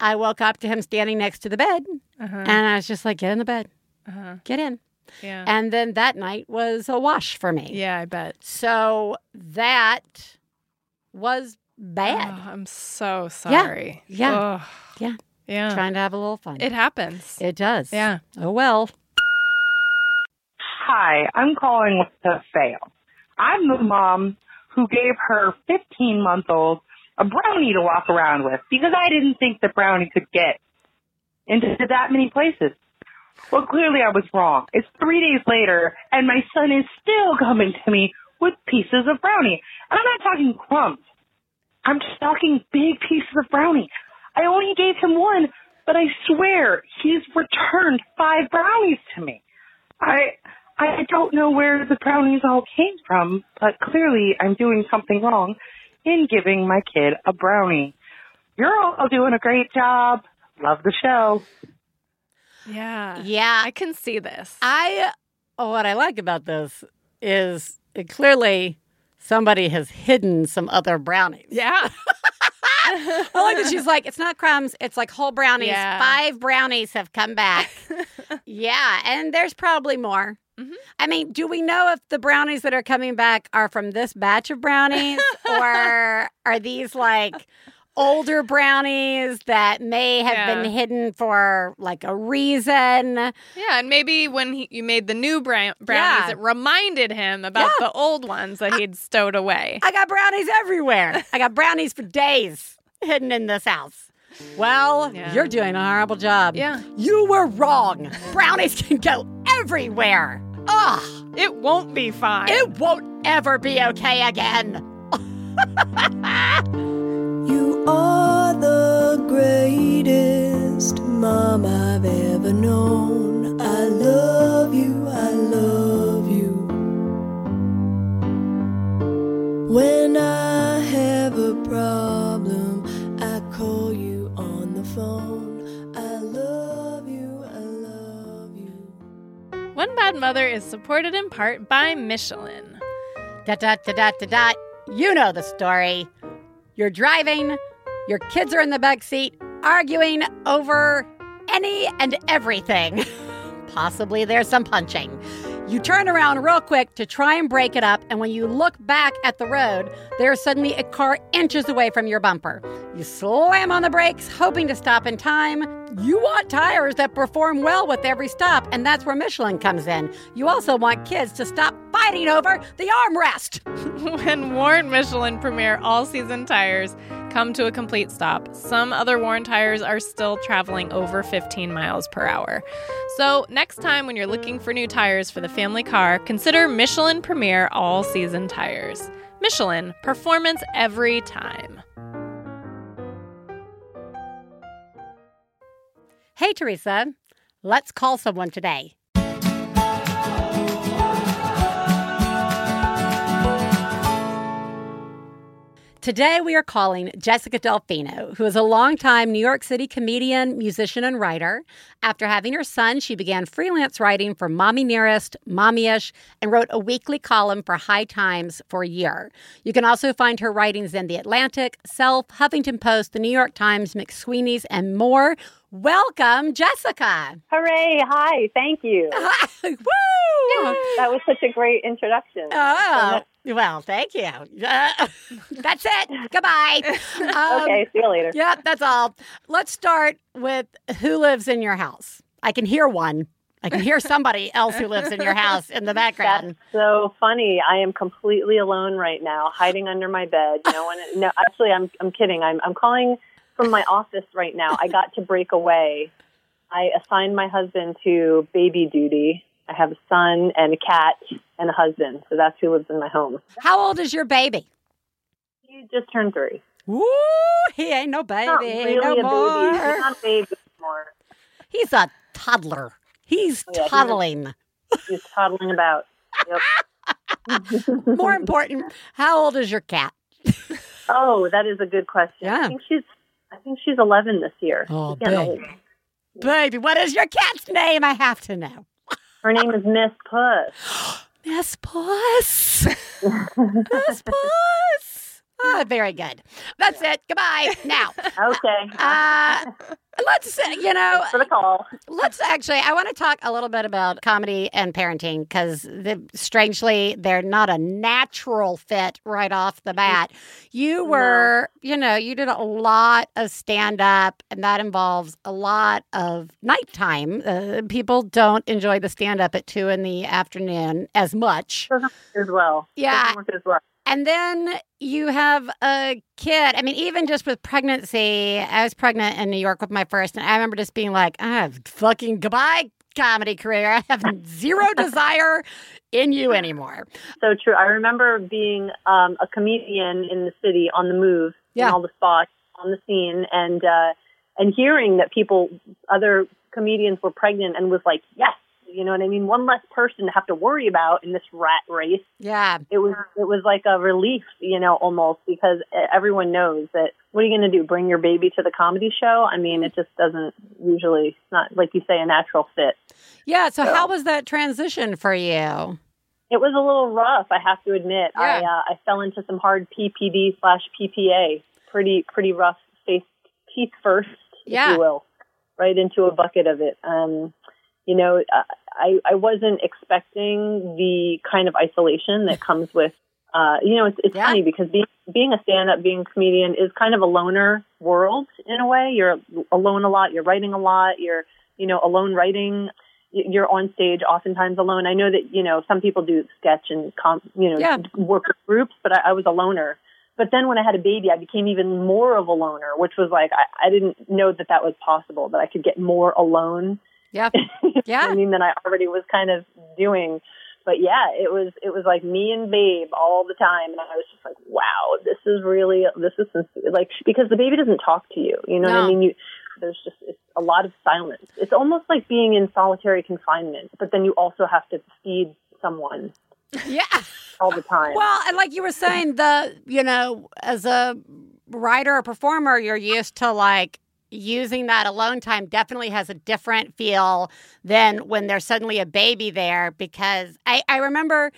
I woke up to him standing next to the bed. Uh-huh. And I was just like, get in the bed, Uh-huh. get in. Yeah. And then that night was a wash for me. yeah, I bet. So that was bad. Oh, I'm so sorry. Yeah. Ugh. Yeah. Yeah. Trying to have a little fun. It happens. it does. Yeah. Oh, well. Hi, I'm calling with a fail. I'm the mom who gave her 15 month old a brownie to walk around with because I didn't think that brownie could get into that many places. Well, clearly I was wrong. It's three days later and my son is still coming to me with pieces of brownie. And I'm not talking crumbs. I'm just talking big pieces of brownie. I only gave him one, but I swear he's returned five brownies to me. I I don't know where the brownies all came from, but clearly I'm doing something wrong in giving my kid a brownie. You're all doing a great job. Love the show. Yeah. Yeah. I can see this. I what I like about this is it clearly somebody has hidden some other brownies. yeah. I like that she's like, it's not crumbs, it's like whole brownies. Yeah. Five brownies have come back. yeah, and there's probably more. Mhm. I mean, do we know if the brownies that are coming back are from this batch of brownies or are these like older brownies that may have Yeah. been hidden for like a reason? Yeah, and maybe when he, you made the new brown, brownies, Yeah. it reminded him about Yeah. the old ones that he'd stowed away. I got brownies everywhere. I got brownies for days hidden in this house. Well, you're doing a horrible job. Yeah. You were wrong. Brownies can go everywhere. Ugh. It won't be fine. It won't ever be okay again. Are the greatest mom I've ever known. I love you, I love you. When I have a problem, I call you on the phone. I love you, I love you. One Bad Mother is supported in part by Michelin. Dot, dot, dot, dot, dot, dot. You know the story. You're driving, your kids are in the back seat, arguing over any and everything. Possibly there's some punching. You turn around real quick to try and break it up, and when you look back at the road, there's suddenly a car inches away from your bumper. You slam on the brakes, hoping to stop in time. You want tires that perform well with every stop, and that's where Michelin comes in. You also want kids to stop fighting over the armrest. when worn Michelin Premier all season tires come to a complete stop, some other worn tires are still traveling over 15 miles per hour. So, next time when you're looking for new tires for the family car, consider Michelin Premier all season tires. Michelin, performance every time. Hey, Theresa, let's call someone today. Today, we are calling Jessica Delfino, who is a longtime New York City comedian, musician, and writer. After having her son, she began freelance writing for Mommy Nearest, Mommyish, and wrote a weekly column for High Times for a year. You can also find her writings in The Atlantic, Self, Huffington Post, The New York Times, McSweeney's, and more. Welcome, Jessica. Hooray! Hi, thank you. Woo! That was such a great introduction. Oh, well, thank you. Uh, that's it. Goodbye. Um, okay, see you later. Yep, that's all. Let's start with who lives in your house. I can hear one. I can hear somebody else who lives in your house in the background. That's so funny. I am completely alone right now, hiding under my bed. No one. No, actually, I'm. I'm kidding. I'm. I'm calling from my office right now. I got to break away. I assigned my husband to baby duty. I have a son and a cat and a husband, so that's who lives in my home. How old is your baby? He just turned three. Woo! He ain't no baby Not really no a more. baby. He's not a baby anymore. He's a toddler. He's Oh, yeah, he's toddling. He's toddling about. Yep. More important, how old is your cat? Oh, that is a good question. Yeah. I think she's I think she's 11 this year. Oh, baby. old. Baby, what is your cat's name? I have to know. Her name is Miss Puss. Miss Puss. Miss Puss. Oh, very good. That's it. Goodbye. Now, Okay. uh, let's, uh, you know, Thanks for the call. let's actually, I want to talk a little bit about comedy and parenting because strangely, they're not a natural fit right off the bat. You were, you know, you did a lot of stand up, and that involves a lot of nighttime. Uh, people don't enjoy the stand up at two in the afternoon as much. Doesn't work as well. Yeah. Doesn't work as well. And then you have a kid. I mean, even just with pregnancy, I was pregnant in New York with my first, and I remember just being like, ah, fucking goodbye, comedy career. I have zero desire in you anymore. So true. I remember being um, a comedian in the city on the move Yeah. in all the spots on the scene and uh, and hearing that people other comedians were pregnant and was like, Yes, you know what I mean? One less person to have to worry about in this rat race. Yeah. it was it was like a relief, you know, almost because everyone knows that what are you going to do? Bring your baby to the comedy show? I mean, it just doesn't usually it's not like you say a natural fit. Yeah. So, how was that transition for you? It was a little rough, I have to admit. I Yeah. uh, I fell into some hard PPD slash PPA, pretty pretty rough face teeth first, Yeah. if you will, right into a bucket of it. Um, you know, I I wasn't expecting the kind of isolation that comes with. Uh, you know, it's it's Yeah. funny because being being a stand up, being a comedian is kind of a loner world in a way. You're alone a lot. You're writing a lot. You're you know alone writing you're on stage oftentimes alone. I know that you know some people do sketch and com- you know Yeah. work groups, but I, I was a loner. But then when I had a baby, I became even more of a loner, which was like I, I didn't know that that was possible. That I could get more alone. Yeah. Yeah. I mean, that I already was kind of doing. But yeah, it was it was like me and Babe all the time, and I was just like, wow, this is really this is sincere. like because the baby doesn't talk to you. You know what I mean? You there's just it's a lot of silence. It's almost like being in solitary confinement, but then you also have to feed someone Yeah. all the time. Well, and like you were saying, the you know, as a writer or performer, you're used to like using that alone time definitely has a different feel than when there's suddenly a baby there because I, I remember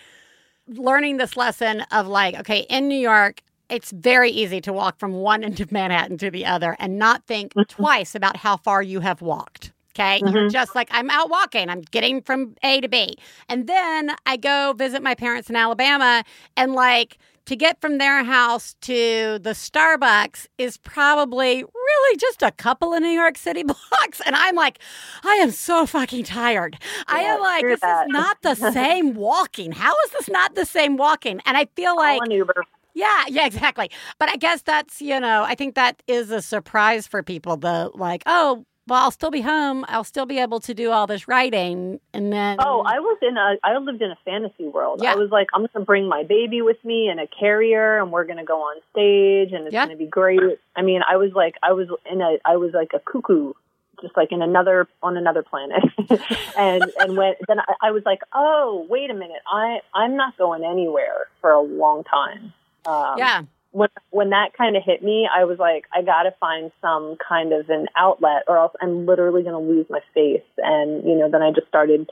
learning this lesson of like, okay, in New York, it's very easy to walk from one end of Manhattan to the other and not think mm-hmm. twice about how far you have walked. Okay. You're just like, I'm out walking. I'm getting from A to B. And then I go visit my parents in Alabama and like, to get from their house to the Starbucks is probably really just a couple of New York City blocks. And I'm like, I am so fucking tired. I am like, this that. is not the same walking. How is this not the same walking? And I feel like, Call an Uber. yeah, yeah, exactly. But I guess that's, you know, I think that is a surprise for people. The like, oh, well, I'll still be home. I'll still be able to do all this writing. And then. Oh, I was in a, I lived in a fantasy world. Yeah. I was like, I'm going to bring my baby with me in a carrier and we're going to go on stage and it's Yeah. going to be great. I mean, I was like, I was in a, I was like a cuckoo, just like in another, on another planet. and, and when, then I, I was like, oh, wait a minute. I, I'm not going anywhere for a long time. Um, yeah. When when that kind of hit me, I was like, I got to find some kind of an outlet, or else I'm literally going to lose my face. And you know, then I just started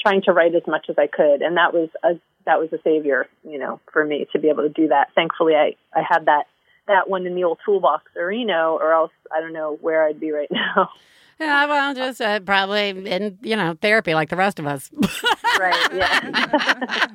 trying to write as much as I could, and that was a that was a savior, you know, for me to be able to do that. Thankfully, I I had that that one in the old toolbox, or you know, or else I don't know where I'd be right now. Yeah, well, just uh, probably in, you know, therapy like the rest of us. right? Yeah.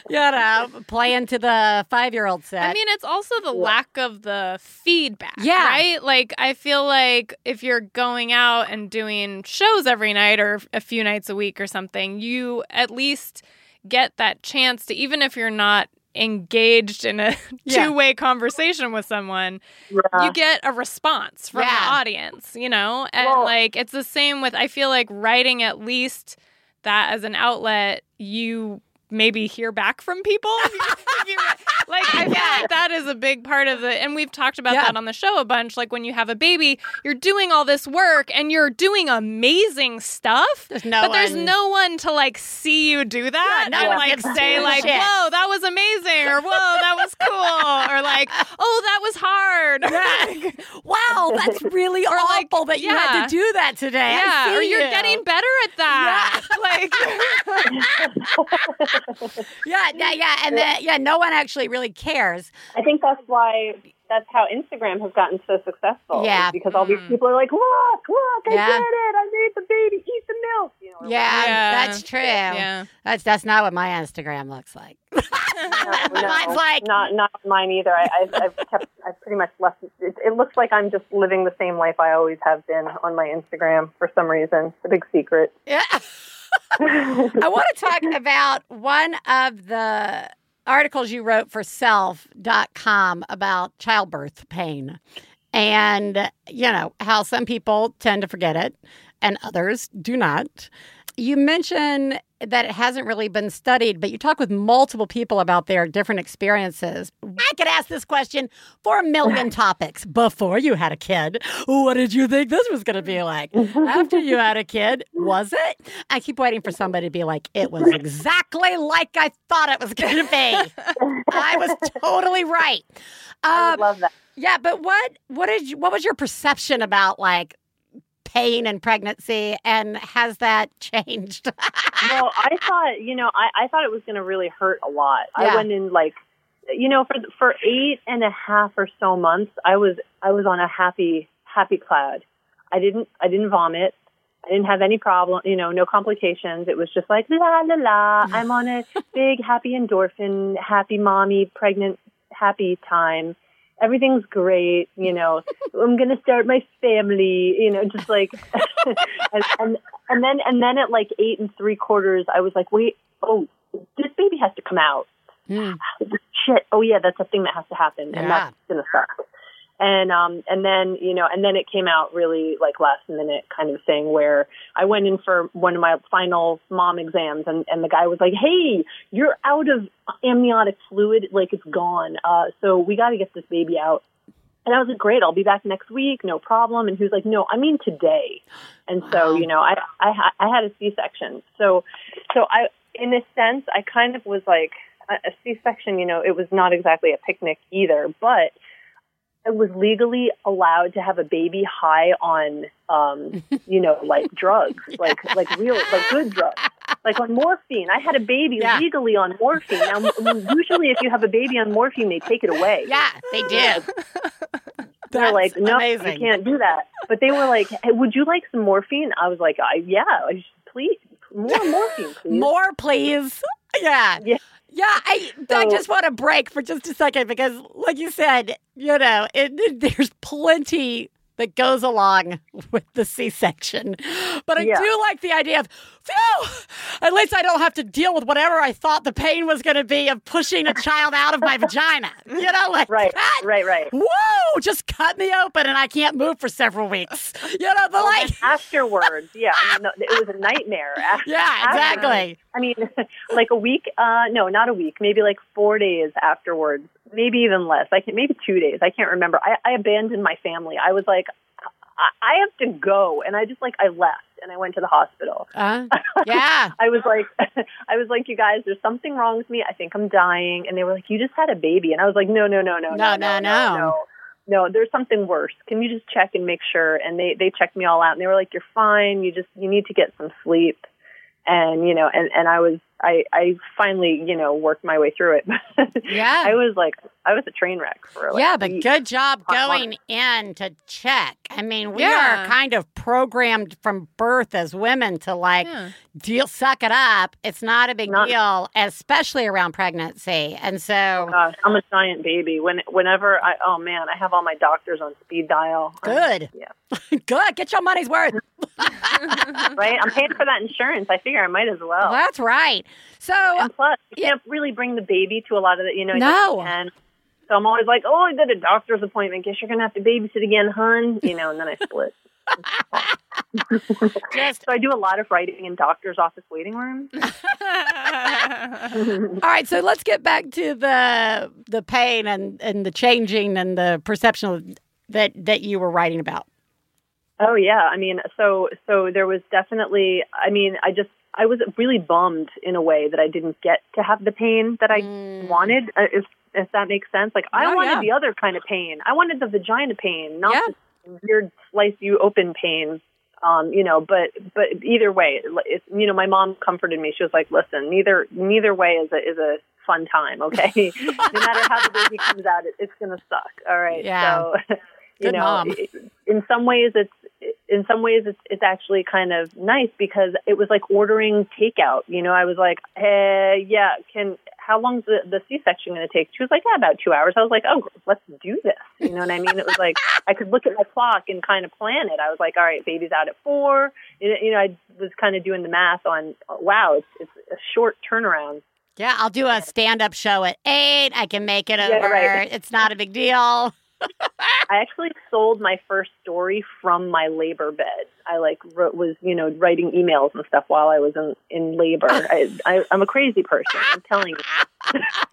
you know, playing to the five year old set. I mean, it's also the lack of the feedback. Yeah. Right? Like, I feel like if you're going out and doing shows every night or a few nights a week or something, you at least get that chance to, even if you're not engaged in a Yeah. two way conversation with someone, Yeah. you get a response from Yeah. the audience, you know? And Well- like, it's the same with, I feel like writing at least that as an outlet, you maybe hear back from people. If you- if like, I feel like that is a big part of the, and we've talked about Yeah. that on the show a bunch. Like, when you have a baby, you're doing all this work and you're doing amazing stuff. There's no but there's no one to like see you do that Yeah, no and one like say like, shits. "Whoa, that was amazing," or "Whoa, that was cool," or like, "Oh, that was hard." Like, wow, that's really Or, like, awful that you had to do that today. Yeah, or you're you. getting better at that. Like, Yeah, yeah, yeah. And then, yeah, no one actually really cares. I think that's why that's how Instagram has gotten so successful. Yeah. because all these hmm. people are like, look, look, I Yeah. did it. I made the baby eat the milk. You know, Yeah, Yeah. that's true. yeah. That's that's not what my Instagram looks like. No, Mine's like not not mine either. I, I've, I've kept. I've pretty much left. It, it looks like I'm just living the same life I always have been on my Instagram for some reason. It's a big secret. Yeah. I want to talk about one of the articles you wrote for self.com about childbirth pain and, you know, how some people tend to forget it and others do not. You mention that it hasn't really been studied, but you talk with multiple people about their different experiences. I could ask this question for a million topics. Before you had a kid, what did you think this was going to be like? After you had a kid, was it? I keep waiting for somebody to be like, it was exactly like I thought it was going to be. I was totally right. I Um, love that. yeah, but what what did you, what was your perception about like pain and pregnancy, and has that changed? well, I thought, you know, I, I thought it was going to really hurt a lot. Yeah. I went in like, you know, for for eight and a half or so months, I was I was on a happy happy cloud. I didn't I didn't vomit. I didn't have any problem, you know, no complications. It was just like la la la. I'm on a big happy endorphin, happy mommy, pregnant, happy time. Everything's great, you know. I'm gonna start my family, you know, just like, and, and and then and then at like eight and three quarters, I was like, wait, oh, this baby has to come out. Hmm. Shit. Oh yeah, that's a thing that has to happen, and that's gonna suck. And um and then you know and then it came out really like last minute kind of thing where I went in for one of my final mom exams and and the guy was like, hey, you're out of amniotic fluid, like it's gone. Uh, so we got to get this baby out. And I was like, great, I'll be back next week, no problem. And he was like, no, I mean today. And so, Wow. you know, I, I, ha- I had a C-section. So, so I, in a sense, I kind of was like, a, a C-section, you know, it was not exactly a picnic either, but was legally allowed to have a baby high on, um, you know, like drugs, like, like real, like good drugs, like on morphine. I had a baby Yeah. legally on morphine. Now, usually if you have a baby on morphine, they take it away. yeah, they do. They're like, no, amazing. you can't do that. But they were like, hey, would you like some morphine? I was like, I, yeah, I just- please, more morphine, please. More, please. Yeah. Yeah. Yeah, I I just want to break for just a second because, like you said, you know, it, it- there's plenty that goes along with the C-section. But I Yeah. do like the idea of, phew, at least I don't have to deal with whatever I thought the pain was going to be of pushing a child out of my vagina. You know, like Right, that. right, right. Whoa, just cut me open and I can't move for several weeks. You know, but like, afterwards, yeah, no, it was a nightmare. Yeah, afterwards. exactly. I mean, like a week, uh, no, not a week, maybe like four days afterwards, maybe even less. I can, maybe two days. I can't remember. I, I abandoned my family. I was like, I, I have to go. And I just like, I left and I went to the hospital. Uh, yeah. I was like, I was like, you guys, there's something wrong with me. I think I'm dying. And they were like, you just had a baby. And I was like, no, no, no, no, No, no, no, no, no. no. No, there's something worse. Can you just check and make sure? And they they checked me all out, and they were like, "You're fine. You just you need to get some sleep." And you know, and and I was I I finally you know worked my way through it. Yeah. I was like I was a train wreck for like yeah, but good job Hot going in to check. I mean, we Yeah. are kind of programmed from birth as women to like Yeah. deal, suck it up. It's not a big Not- deal, especially around pregnancy. And so, oh, Gosh, I'm a giant baby. When whenever I oh man, I have all my doctors on speed dial. I'm- good, Yeah. good. Get your money's worth. right? I'm paying for that insurance. I figure I might as well. That's right. So, And plus, you Yeah. can't really bring the baby to a lot of the, you know, No. And so I'm always like, oh, I got a doctor's appointment. Guess you're gonna have to babysit again, hun. You know, and then I split. just So I do a lot of writing in doctor's office waiting rooms. all right. So let's get back to the the pain and and the changing and the perception that that you were writing about. Oh yeah, I mean, so so there was definitely. I mean, I just I was really bummed in a way that I didn't get to have the pain that I Mm. wanted. Uh, if if that makes sense, like I Oh, wanted yeah. the other kind of pain. I wanted the vagina pain, not Yeah. the weird slice you open pain. Um, you know, but but either way, it's you know, my mom comforted me. She was like, "Listen, neither neither way is a is a fun time. Okay, no matter how the baby comes out, it, it's gonna suck. All right, Yeah. so." You Good know, mom. in some ways, it's in some ways it's it's actually kind of nice because it was like ordering takeout. You know, I was like, hey, yeah, can how long's the the C section going to take? She was like, yeah, about two hours. I was like, oh, let's do this. You know what I mean? It was like I could look at my clock and kind of plan it. I was like, all right, baby's out at four. You you know, I was kind of doing the math on wow, it's it's a short turnaround. Yeah, I'll do a stand up show at eight. I can make it Yeah, over. right. It's not a big deal. I actually sold my first story from my labor bed. I like wrote, was you know writing emails and stuff while I was in in labor. I, I I'm a crazy person. I'm telling you.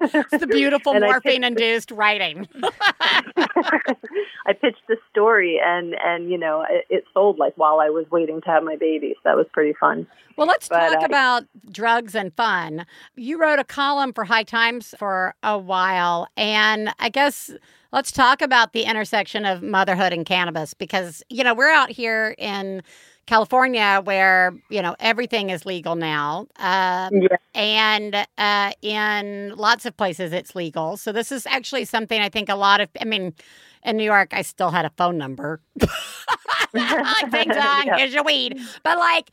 It's the beautiful morphine induced writing. I pitched the story and and you know it, it sold like while I was waiting to have my baby. So that was pretty fun. Well, let's But, talk uh, about drugs and fun. You wrote a column for High Times for a while, and I guess let's talk about the intersection of motherhood and cannabis because, you know, we're out here in California where, you know, everything is legal now. Um, Yeah. And uh, in lots of places it's legal. So this is actually something I think a lot of, I mean, in New York, I still had a phone number. like, ding dong, Yeah. here's your weed. But like,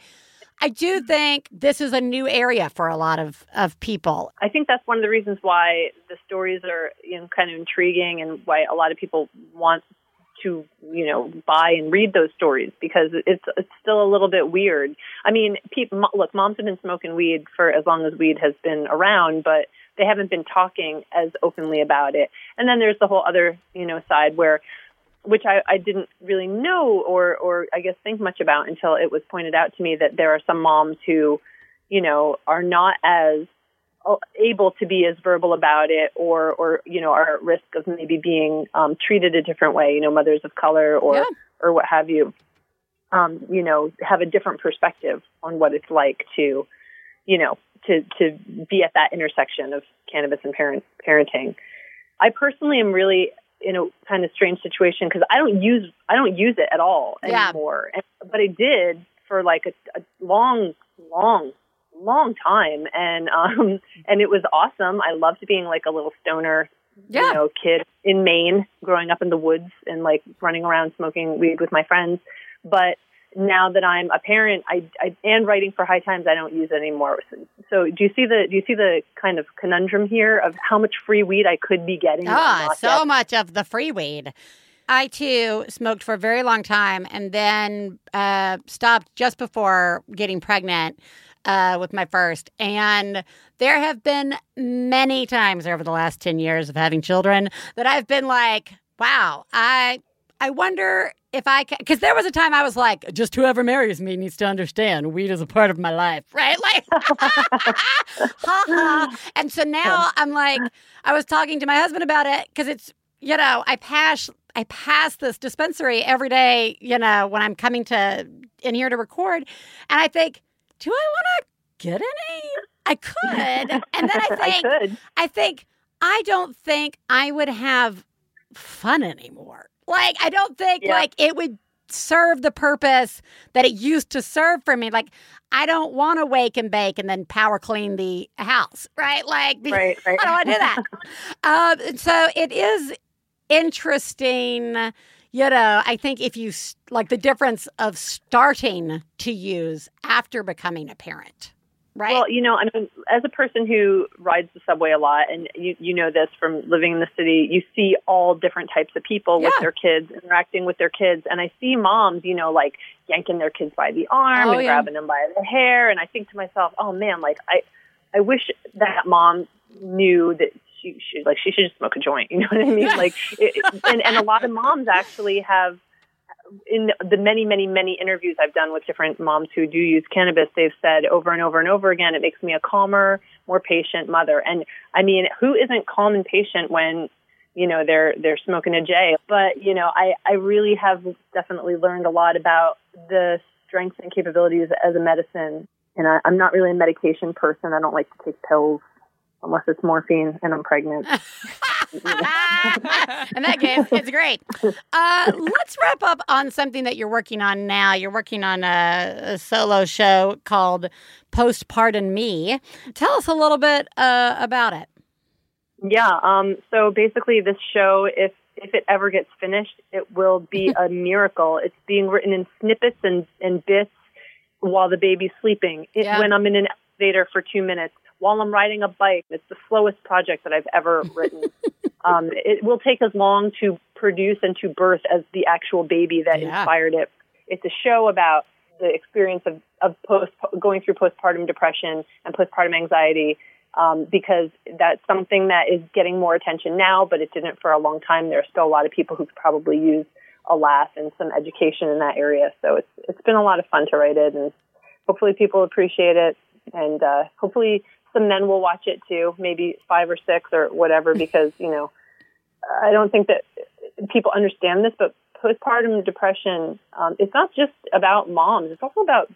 I do think this is a new area for a lot of, of people. I think that's one of the reasons why the stories are you know kind of intriguing and why a lot of people want to you know buy and read those stories because it's it's still a little bit weird. I mean, people look, moms have been smoking weed for as long as weed has been around, but they haven't been talking as openly about it. And then there's the whole other you know side where which I, I didn't really know or, or I guess think much about until it was pointed out to me that there are some moms who, you know, are not as uh, able to be as verbal about it or, or, you know, are at risk of maybe being um, treated a different way, you know, mothers of color or, Yeah. or what have you, um, you know, have a different perspective on what it's like to, you know, to, to be at that intersection of cannabis and parent, parenting. I personally am really in a kind of strange situation because I don't use I don't use it at all Yeah. anymore. And, but I did for like a, a long, long, long time, and um, and it was awesome. I loved being like a little stoner, Yeah. you know, kid in Maine, growing up in the woods and like running around smoking weed with my friends. But now that I'm a parent, I, I and writing for High Times, I don't use it anymore. So, do you see the do you see the kind of conundrum here of how much free weed I could be getting? Ah, not so getting? much of the free weed. I too smoked for a very long time and then uh, stopped just before getting pregnant uh, with my first. And there have been many times over the last 10 years of having children that I've been like, wow, I. I wonder if I can, because there was a time I was like, just whoever marries me needs to understand weed is a part of my life, right? Like, ha ha. And so now I'm like, I was talking to my husband about it because it's, you know, I pass, I pass this dispensary every day, you know, when I'm coming to in here to record, and I think, do I want to get any? I could, and then I think, I. I think I don't think I would have fun anymore. Like I don't think Yeah. like it would serve the purpose that it used to serve for me. Like I don't want to wake and bake and then power clean the house, right? Like Right, right. I don't want to do that. um, so it is interesting. You know, I think if you like the difference of starting to use after becoming a parent, right? Well, you know, I mean, as a person who rides the subway a lot, and you you know this from living in the city, you see all different types of people with their kids, interacting with their kids, and I see moms, you know, like yanking their kids by the arm Oh, and yeah. grabbing them by the hair, and I think to myself, oh man, like I, I wish that mom knew that she should like she should just smoke a joint. You know what I mean? Like, it- and and a lot of moms actually have in the many, many, many interviews I've done with different moms who do use cannabis, they've said over and over and over again, it makes me a calmer, more patient mother. And I mean, who isn't calm and patient when, you know, they're, they're smoking a J? But, you know, I, I really have definitely learned a lot about the strengths and capabilities as a medicine. And I, I'm not really a medication person. I don't like to take pills unless it's morphine and I'm pregnant. In that case, it's great. Uh, let's wrap up on something that you're working on now. You're working on a, a solo show called Postpartum Me. Tell us a little bit uh, about it. Yeah. Um, so basically, this show, if if it ever gets finished, it will be a miracle. It's being written in snippets and, and bits while the baby's sleeping. It, Yeah. When I'm in an elevator for two minutes, while I'm riding a bike. It's the slowest project that I've ever written. um, it will take as long to produce and to birth as the actual baby that Yeah. inspired it. It's a show about the experience of, of post going through postpartum depression and postpartum anxiety um, because that's something that is getting more attention now, but it didn't for a long time. There are still a lot of people who could probably use a laugh and some education in that area. So it's it's been a lot of fun to write it, and hopefully people appreciate it, and uh, hopefully some men will watch it too, maybe five or six or whatever, because you know I don't think that people understand this, but postpartum depression um, it's not just about moms; it's also about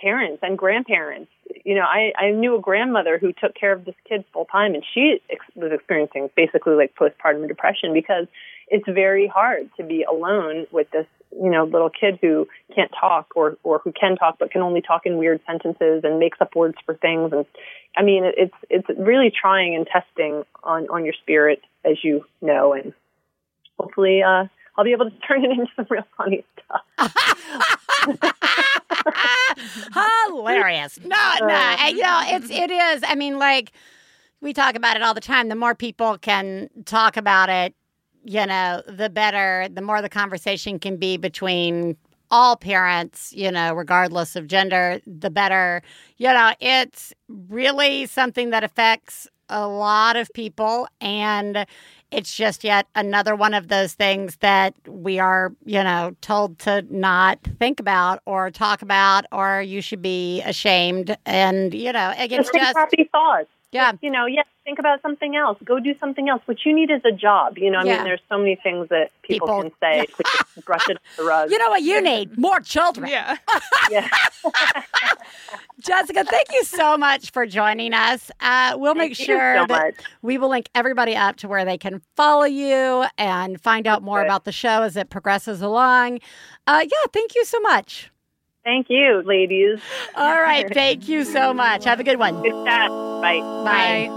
parents and grandparents. You know, I, I knew a grandmother who took care of this kid full time, and she ex- was experiencing basically like postpartum depression because it's very hard to be alone with this, you know, little kid who can't talk or or who can talk but can only talk in weird sentences and makes up words for things. And I mean, it, it's it's really trying and testing on on your spirit, as you know, and hopefully, uh, I'll be able to turn it into some real funny stuff. Hilarious. No, no. and, You know, it's it is. I mean, like we talk about it all the time. The more people can talk about it, you know, the better. The more the conversation can be between all parents, you know, regardless of gender, the better. You know, it's really something that affects a lot of people and it's just yet another one of those things that we are, you know, told to not think about or talk about, or you should be ashamed. And, you know, it's Just just, happy thoughts. Yeah. You know, yes, think about something else. Go do something else. What you need is a job. You know, I Yeah. mean, there's so many things that people, People- can say to just brush it under the rug. You know what you need? More children. Yeah. yeah. Jessica, thank you so much for joining us. Uh, we'll make Thank you sure so that much. we will link everybody up to where they can follow you and find out more Good. about the show as it progresses along. Uh, yeah, thank you so much. Thank you, ladies. All right, thank you so much. Have a good one. Good chat. Bye. Bye.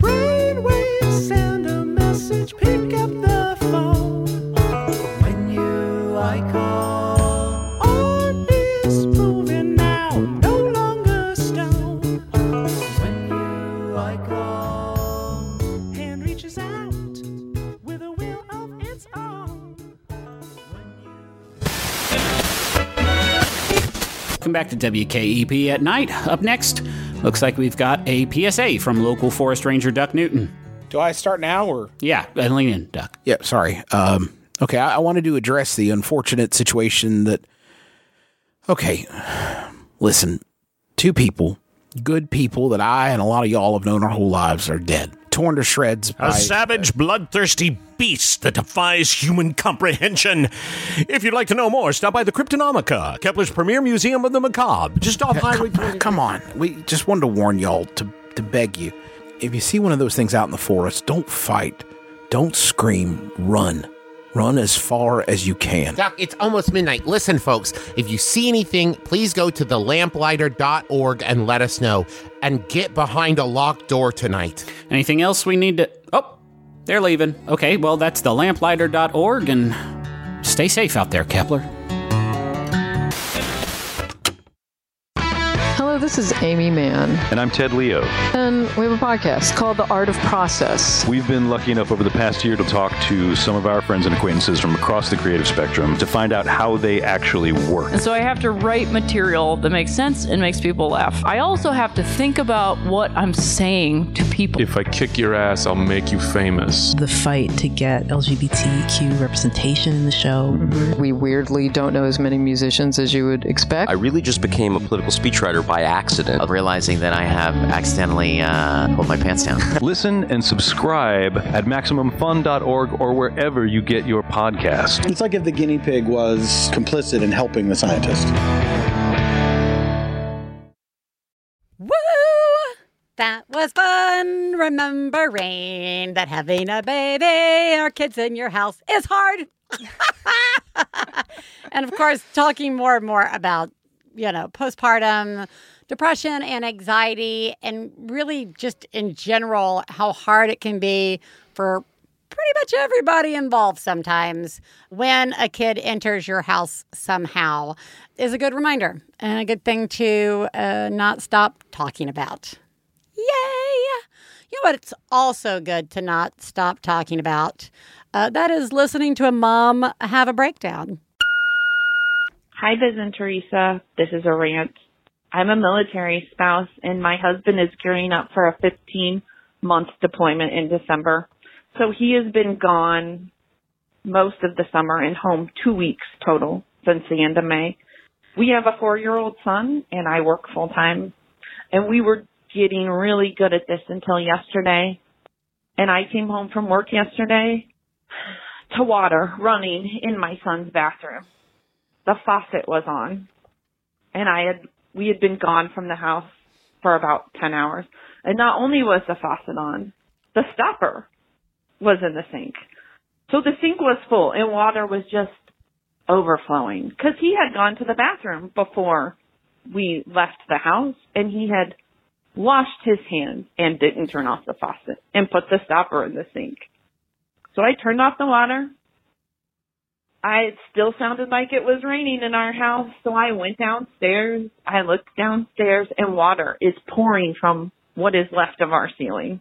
Brainwaves send a message, pick up the phone. When you I back to WKEP at night. Up next, looks like we've got a PSA from local forest ranger Duck Newton. Do I start now or? Yeah, and lean in, Duck. Yeah, sorry. Um, okay, I, I wanted to address the unfortunate situation that. Okay, listen, two people, good people that I and a lot of y'all have known our whole lives are dead, torn to shreds. A savage, bloodthirsty beast that defies human comprehension. If you'd like to know more, stop by the Cryptonomica, Kepler's premier museum of the macabre, just off Highway 20. Come on, we just wanted to warn y'all to to beg you. If you see one of those things out in the forest, don't fight, don't scream, run, run as far as you can. Duck, it's almost midnight. Listen, folks, if you see anything, please go to thelamplighter.org and let us know. And get behind a locked door tonight. Anything else we need to. Oh, they're leaving. Okay, well, that's thelamplighter.org, and stay safe out there, Kepler. Hello, this is Aimee Mann, And I'm Ted Leo. and we have a podcast called The Art of Process. We've been lucky enough over the past year to talk to some of our friends and acquaintances from across the creative spectrum to find out how they actually work. And so I have to write material that makes sense and makes people laugh. I also have to think about what I'm saying to people. If I kick your ass, I'll make you famous. The fight to get LGBTQ representation in the show. We weirdly don't know as many musicians as you would expect. I really just became a political speechwriter by accident, of realizing that I have accidentally uh, pulled my pants down. Listen and subscribe at MaximumFun.org or wherever you get your podcast. It's like if the guinea pig was complicit in helping the scientist. Woo! That was fun. Remembering that having a baby or kids in your house is hard. and of course, talking more and more about, you know, postpartum depression and anxiety, and really just in general, how hard it can be for pretty much everybody involved sometimes when a kid enters your house somehow is a good reminder and a good thing to uh, not stop talking about. Yay! You know what? It's also good to not stop talking about. Uh, that is listening to a mom have a breakdown. Hi, Biz and Theresa. This is a rant. I'm a military spouse, and my husband is gearing up for a 15 month deployment in December. So he has been gone most of the summer and home two weeks total since the end of May. We have a four year old son, and I work full time. And we were getting really good at this until yesterday. And I came home from work yesterday to water running in my son's bathroom. The faucet was on. And I had we had been gone from the house for about 10 hours. And not only was the faucet on, the stopper was in the sink. So the sink was full and water was just overflowing because he had gone to the bathroom before we left the house and he had washed his hands and didn't turn off the faucet and put the stopper in the sink. So I turned off the water. I it still sounded like it was raining in our house, so I went downstairs. I looked downstairs and water is pouring from what is left of our ceiling.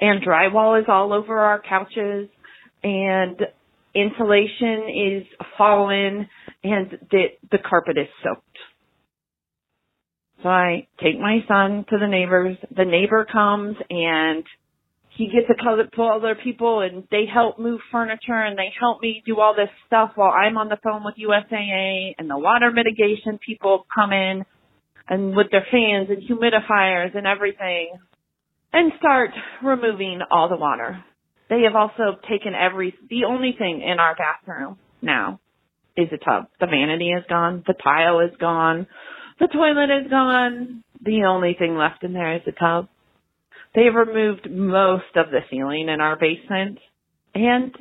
And drywall is all over our couches and insulation is fallen and the the carpet is soaked. So I take my son to the neighbors. The neighbor comes and he gets a couple other people and they help move furniture and they help me do all this stuff while I'm on the phone with USAA and the water mitigation people come in and with their fans and humidifiers and everything and start removing all the water. They have also taken every, the only thing in our bathroom now is a tub. The vanity is gone. The tile is gone. The toilet is gone. The only thing left in there is a tub. They've removed most of the ceiling in our basement. And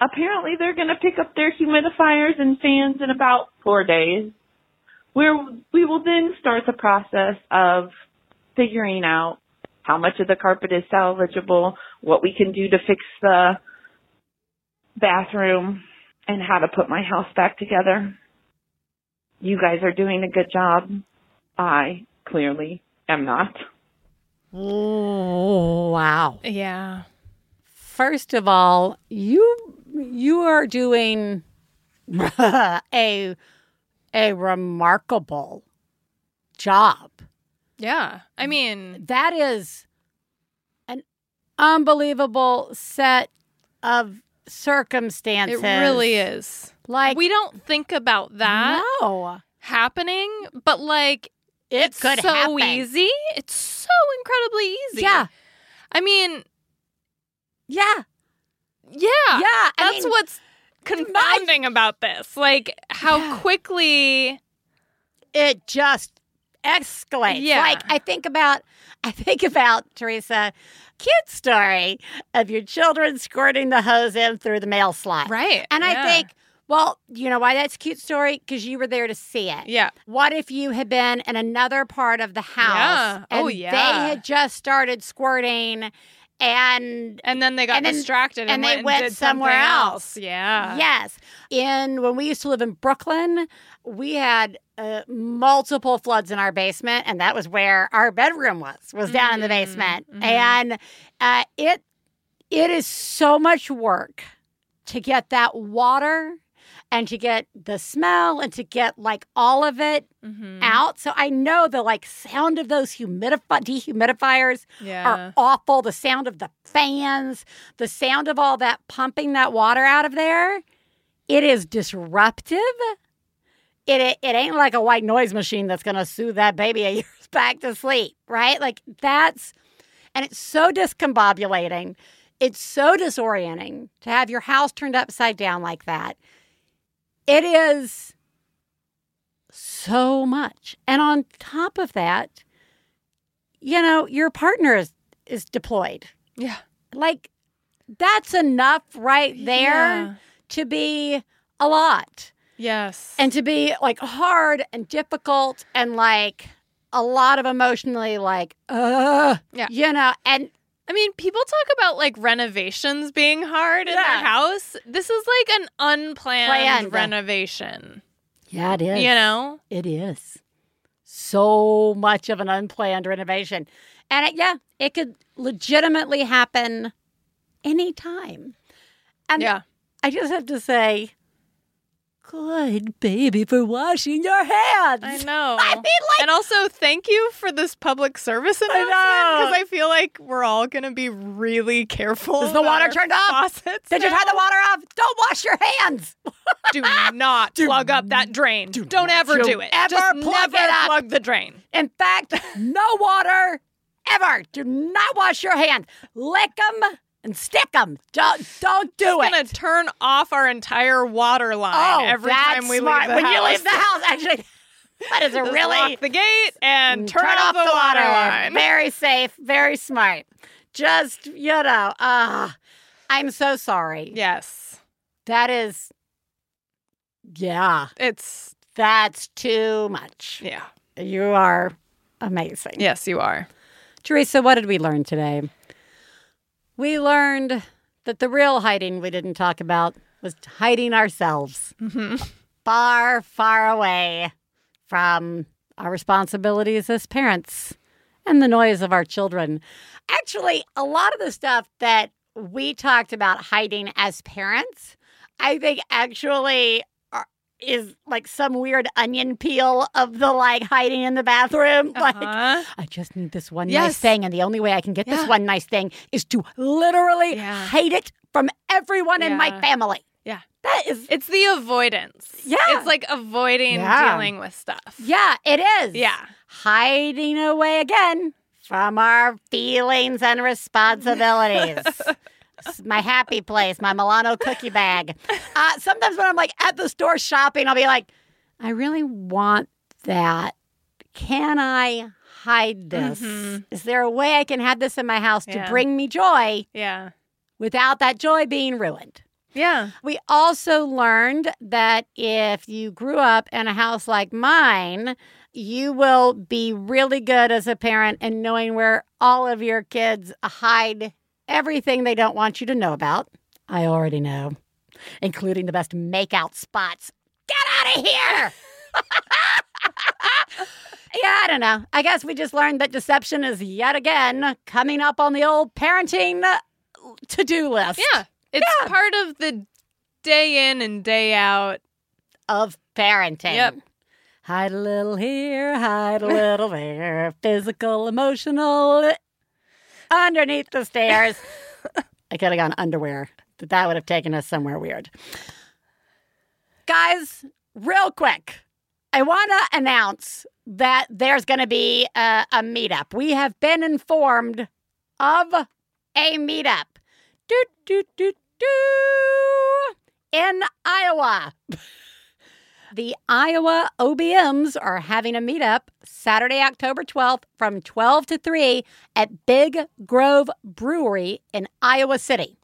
apparently they're going to pick up their humidifiers and fans in about four days. Where we will then start the process of figuring out how much of the carpet is salvageable, what we can do to fix the bathroom, and how to put my house back together. You guys are doing a good job. I clearly am not. Oh, wow. Yeah. First of all, you you are doing a a remarkable job. Yeah. I mean, That is an unbelievable set of circumstances. it really is. Like we don't think about that no, happening, but like it's so happen. easy. It's so incredibly easy. Yeah. I mean, yeah, yeah. yeah. I That's mean, what's confounding about this. Like how Yeah. quickly it just escalates. Yeah. Like I think about I think about Theresa, cute story of your children squirting the hose in through the mail slot. Right. And I think, well, you know why that's a cute story? Because you were there to see it. Yeah. What if you had been in another part of the house Yeah. and Oh, they had just started squirting and And then they got And then- distracted and, and they went, went somewhere something else. Yeah. Yes. In when we used to live in Brooklyn, we had uh, multiple floods in our basement, and that was where our bedroom was. Was down in the Mm, basement, mhm. and uh, it it is so much work to get that water and to get the smell and to get like all of it Mhm. out. So I know the like sound of those humidify dehumidifiers Yeah. are awful. The sound of the fans, the sound of all that pumping that water out of there, it is disruptive. It it, it ain't like a white noise machine that's going to soothe that baby of yours back to sleep, right? Like that's and it's so discombobulating. It's so disorienting to have your house turned upside down like that. It is so much. And on top of that, you know, your partner is, is deployed. Yeah. Like, that's enough right there Yeah. to be a lot Yes. and to be like hard and difficult and like a lot of emotionally, like, uh, Yeah. you know, and I mean, people talk about like renovations being hard in their house. This is like an unplanned Planned. renovation. yeah, it is. You know? It is so much of an unplanned renovation. And it, yeah, it could legitimately happen anytime. And Yeah. I just have to say, good baby for washing your hands. I know. I mean, like, and also, thank you for this public service announcement because I feel like we're all going to be really careful. is the water turned off? Faucets Did you turn the water off? Don't wash your hands. Do not plug up that drain. Don't ever you do it. ever Just plug never it up. plug the drain. In fact, no water ever. Do not wash your hands. Lick them and stick them. Don't, don't do it. We're it. going to turn off our entire water line Oh, every time we smart. leave the when house. you leave the house, actually, that is a Just really lock the gate and turn, off the, water line. Very safe, very smart. Just you know, ah, I'm so sorry. Yes. That is, yeah, It's that's too much. yeah. You are amazing. Yes, you are. Theresa, what did we learn today? We learned that the real hiding we didn't talk about was hiding ourselves Mm-hmm. far, far away from our responsibilities as parents and the noise of our children. Actually, a lot of the stuff that we talked about hiding as parents, I think actually is like some weird onion peel of the like hiding in the bathroom. Like, Uh-huh. I just need this one nice thing. And the only way I can get Yeah. this one nice thing is to literally Yeah. hate it from everyone in my family. Yeah. That is, It's the avoidance. Yeah. It's like avoiding Yeah. dealing with stuff. yeah, it is. Yeah. Hiding away again from our feelings and responsibilities. My happy place, my Milano cookie bag. Uh, sometimes when I'm like at the store shopping, I'll be like, I really want that. Can I hide this? Mhm. Is there a way I can have this in my house to bring me joy Yeah. without that joy being ruined? Yeah. We also learned that if you grew up in a house like mine, you will be really good as a parent in knowing where all of your kids hide everything they don't want you to know about. I already know, including the best makeout spots. Get out of here! yeah, I don't know. I guess we just learned that deception is yet again coming up on the old parenting uh, to do list. Yeah. It's part of the day in and day out. of parenting. Yep. Hide a little here, hide a little there. Physical, emotional, underneath the stairs. I could have gone underwear, that would have taken us somewhere weird. Guys, real quick, I want to announce that there's going to be a, a meetup. We have been informed of a meetup. Do, do, do, do. In Iowa. The Iowa OBMs are having a meetup Saturday, October 12th from 12 to 3 at Big Grove Brewery in Iowa City.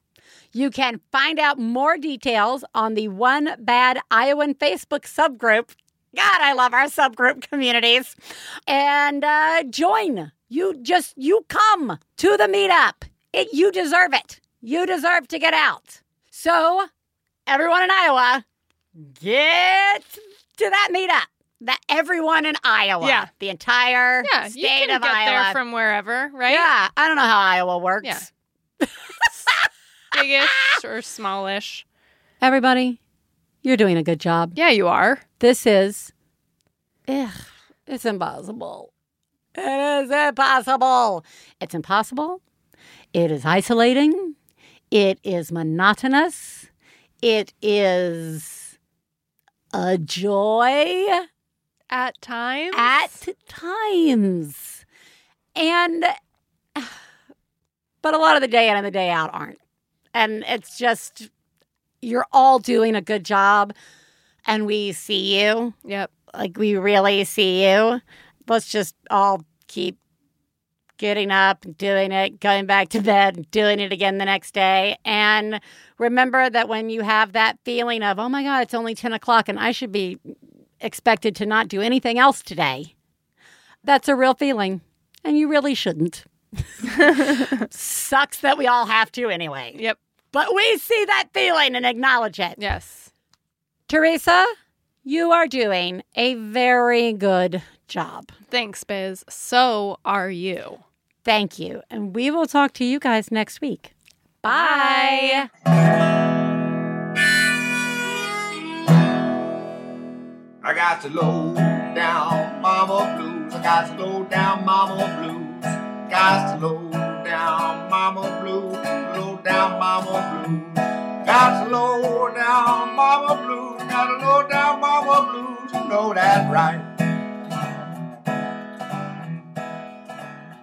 You can find out more details on the One Bad Iowan Facebook subgroup. God, I love our subgroup communities. And uh, join. You just, you come to the meetup. It, you deserve it. You deserve to get out. So, everyone in Iowa, get to that meetup. That everyone in Iowa, Yeah. the entire Yeah, state you can of get Iowa, there from wherever, right? Yeah, I don't know how Iowa works. Yeah. Biggish or smallish. Everybody, you're doing a good job. Yeah, you are. This is, ugh, it's impossible. It is impossible. It's impossible. It is isolating. It is monotonous. It is a joy At times. at times. And, but a lot of the day in and the day out aren't. And it's just, you're all doing a good job and we see you. Yep. Like we really see you. Let's just all keep getting up, doing it, going back to bed, doing it again the next day. And remember that when you have that feeling of, oh my God, it's only 10 o'clock and I should be expected to not do anything else today, that's a real feeling. And you really shouldn't. Sucks that we all have to anyway. Yep. But we see that feeling and acknowledge it. Yes. Theresa, you are doing a very good job. Thanks, Biz. So are you. Thank you. And we will talk to you guys next week. Bye. I got to low down mama blues. I got to low down mama blues. Got to low down mama blues. Low down mama blues. Got to low down mama blues. Got to low down mama blues. You know that right.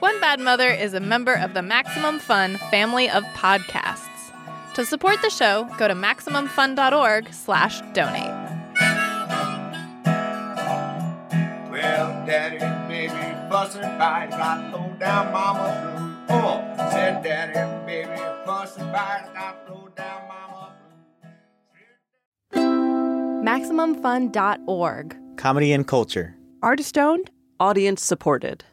One Bad Mother is a member of the Maximum Fun family of podcasts. To support the show, go to MaximumFun.org slash donate. Well, daddy, baby, fussing fight. Got low down mama blues. Oh, said daddy, baby, fussing fight. Got low down mama MaximumFun.org. Comedy and culture. Artist owned. Audience supported.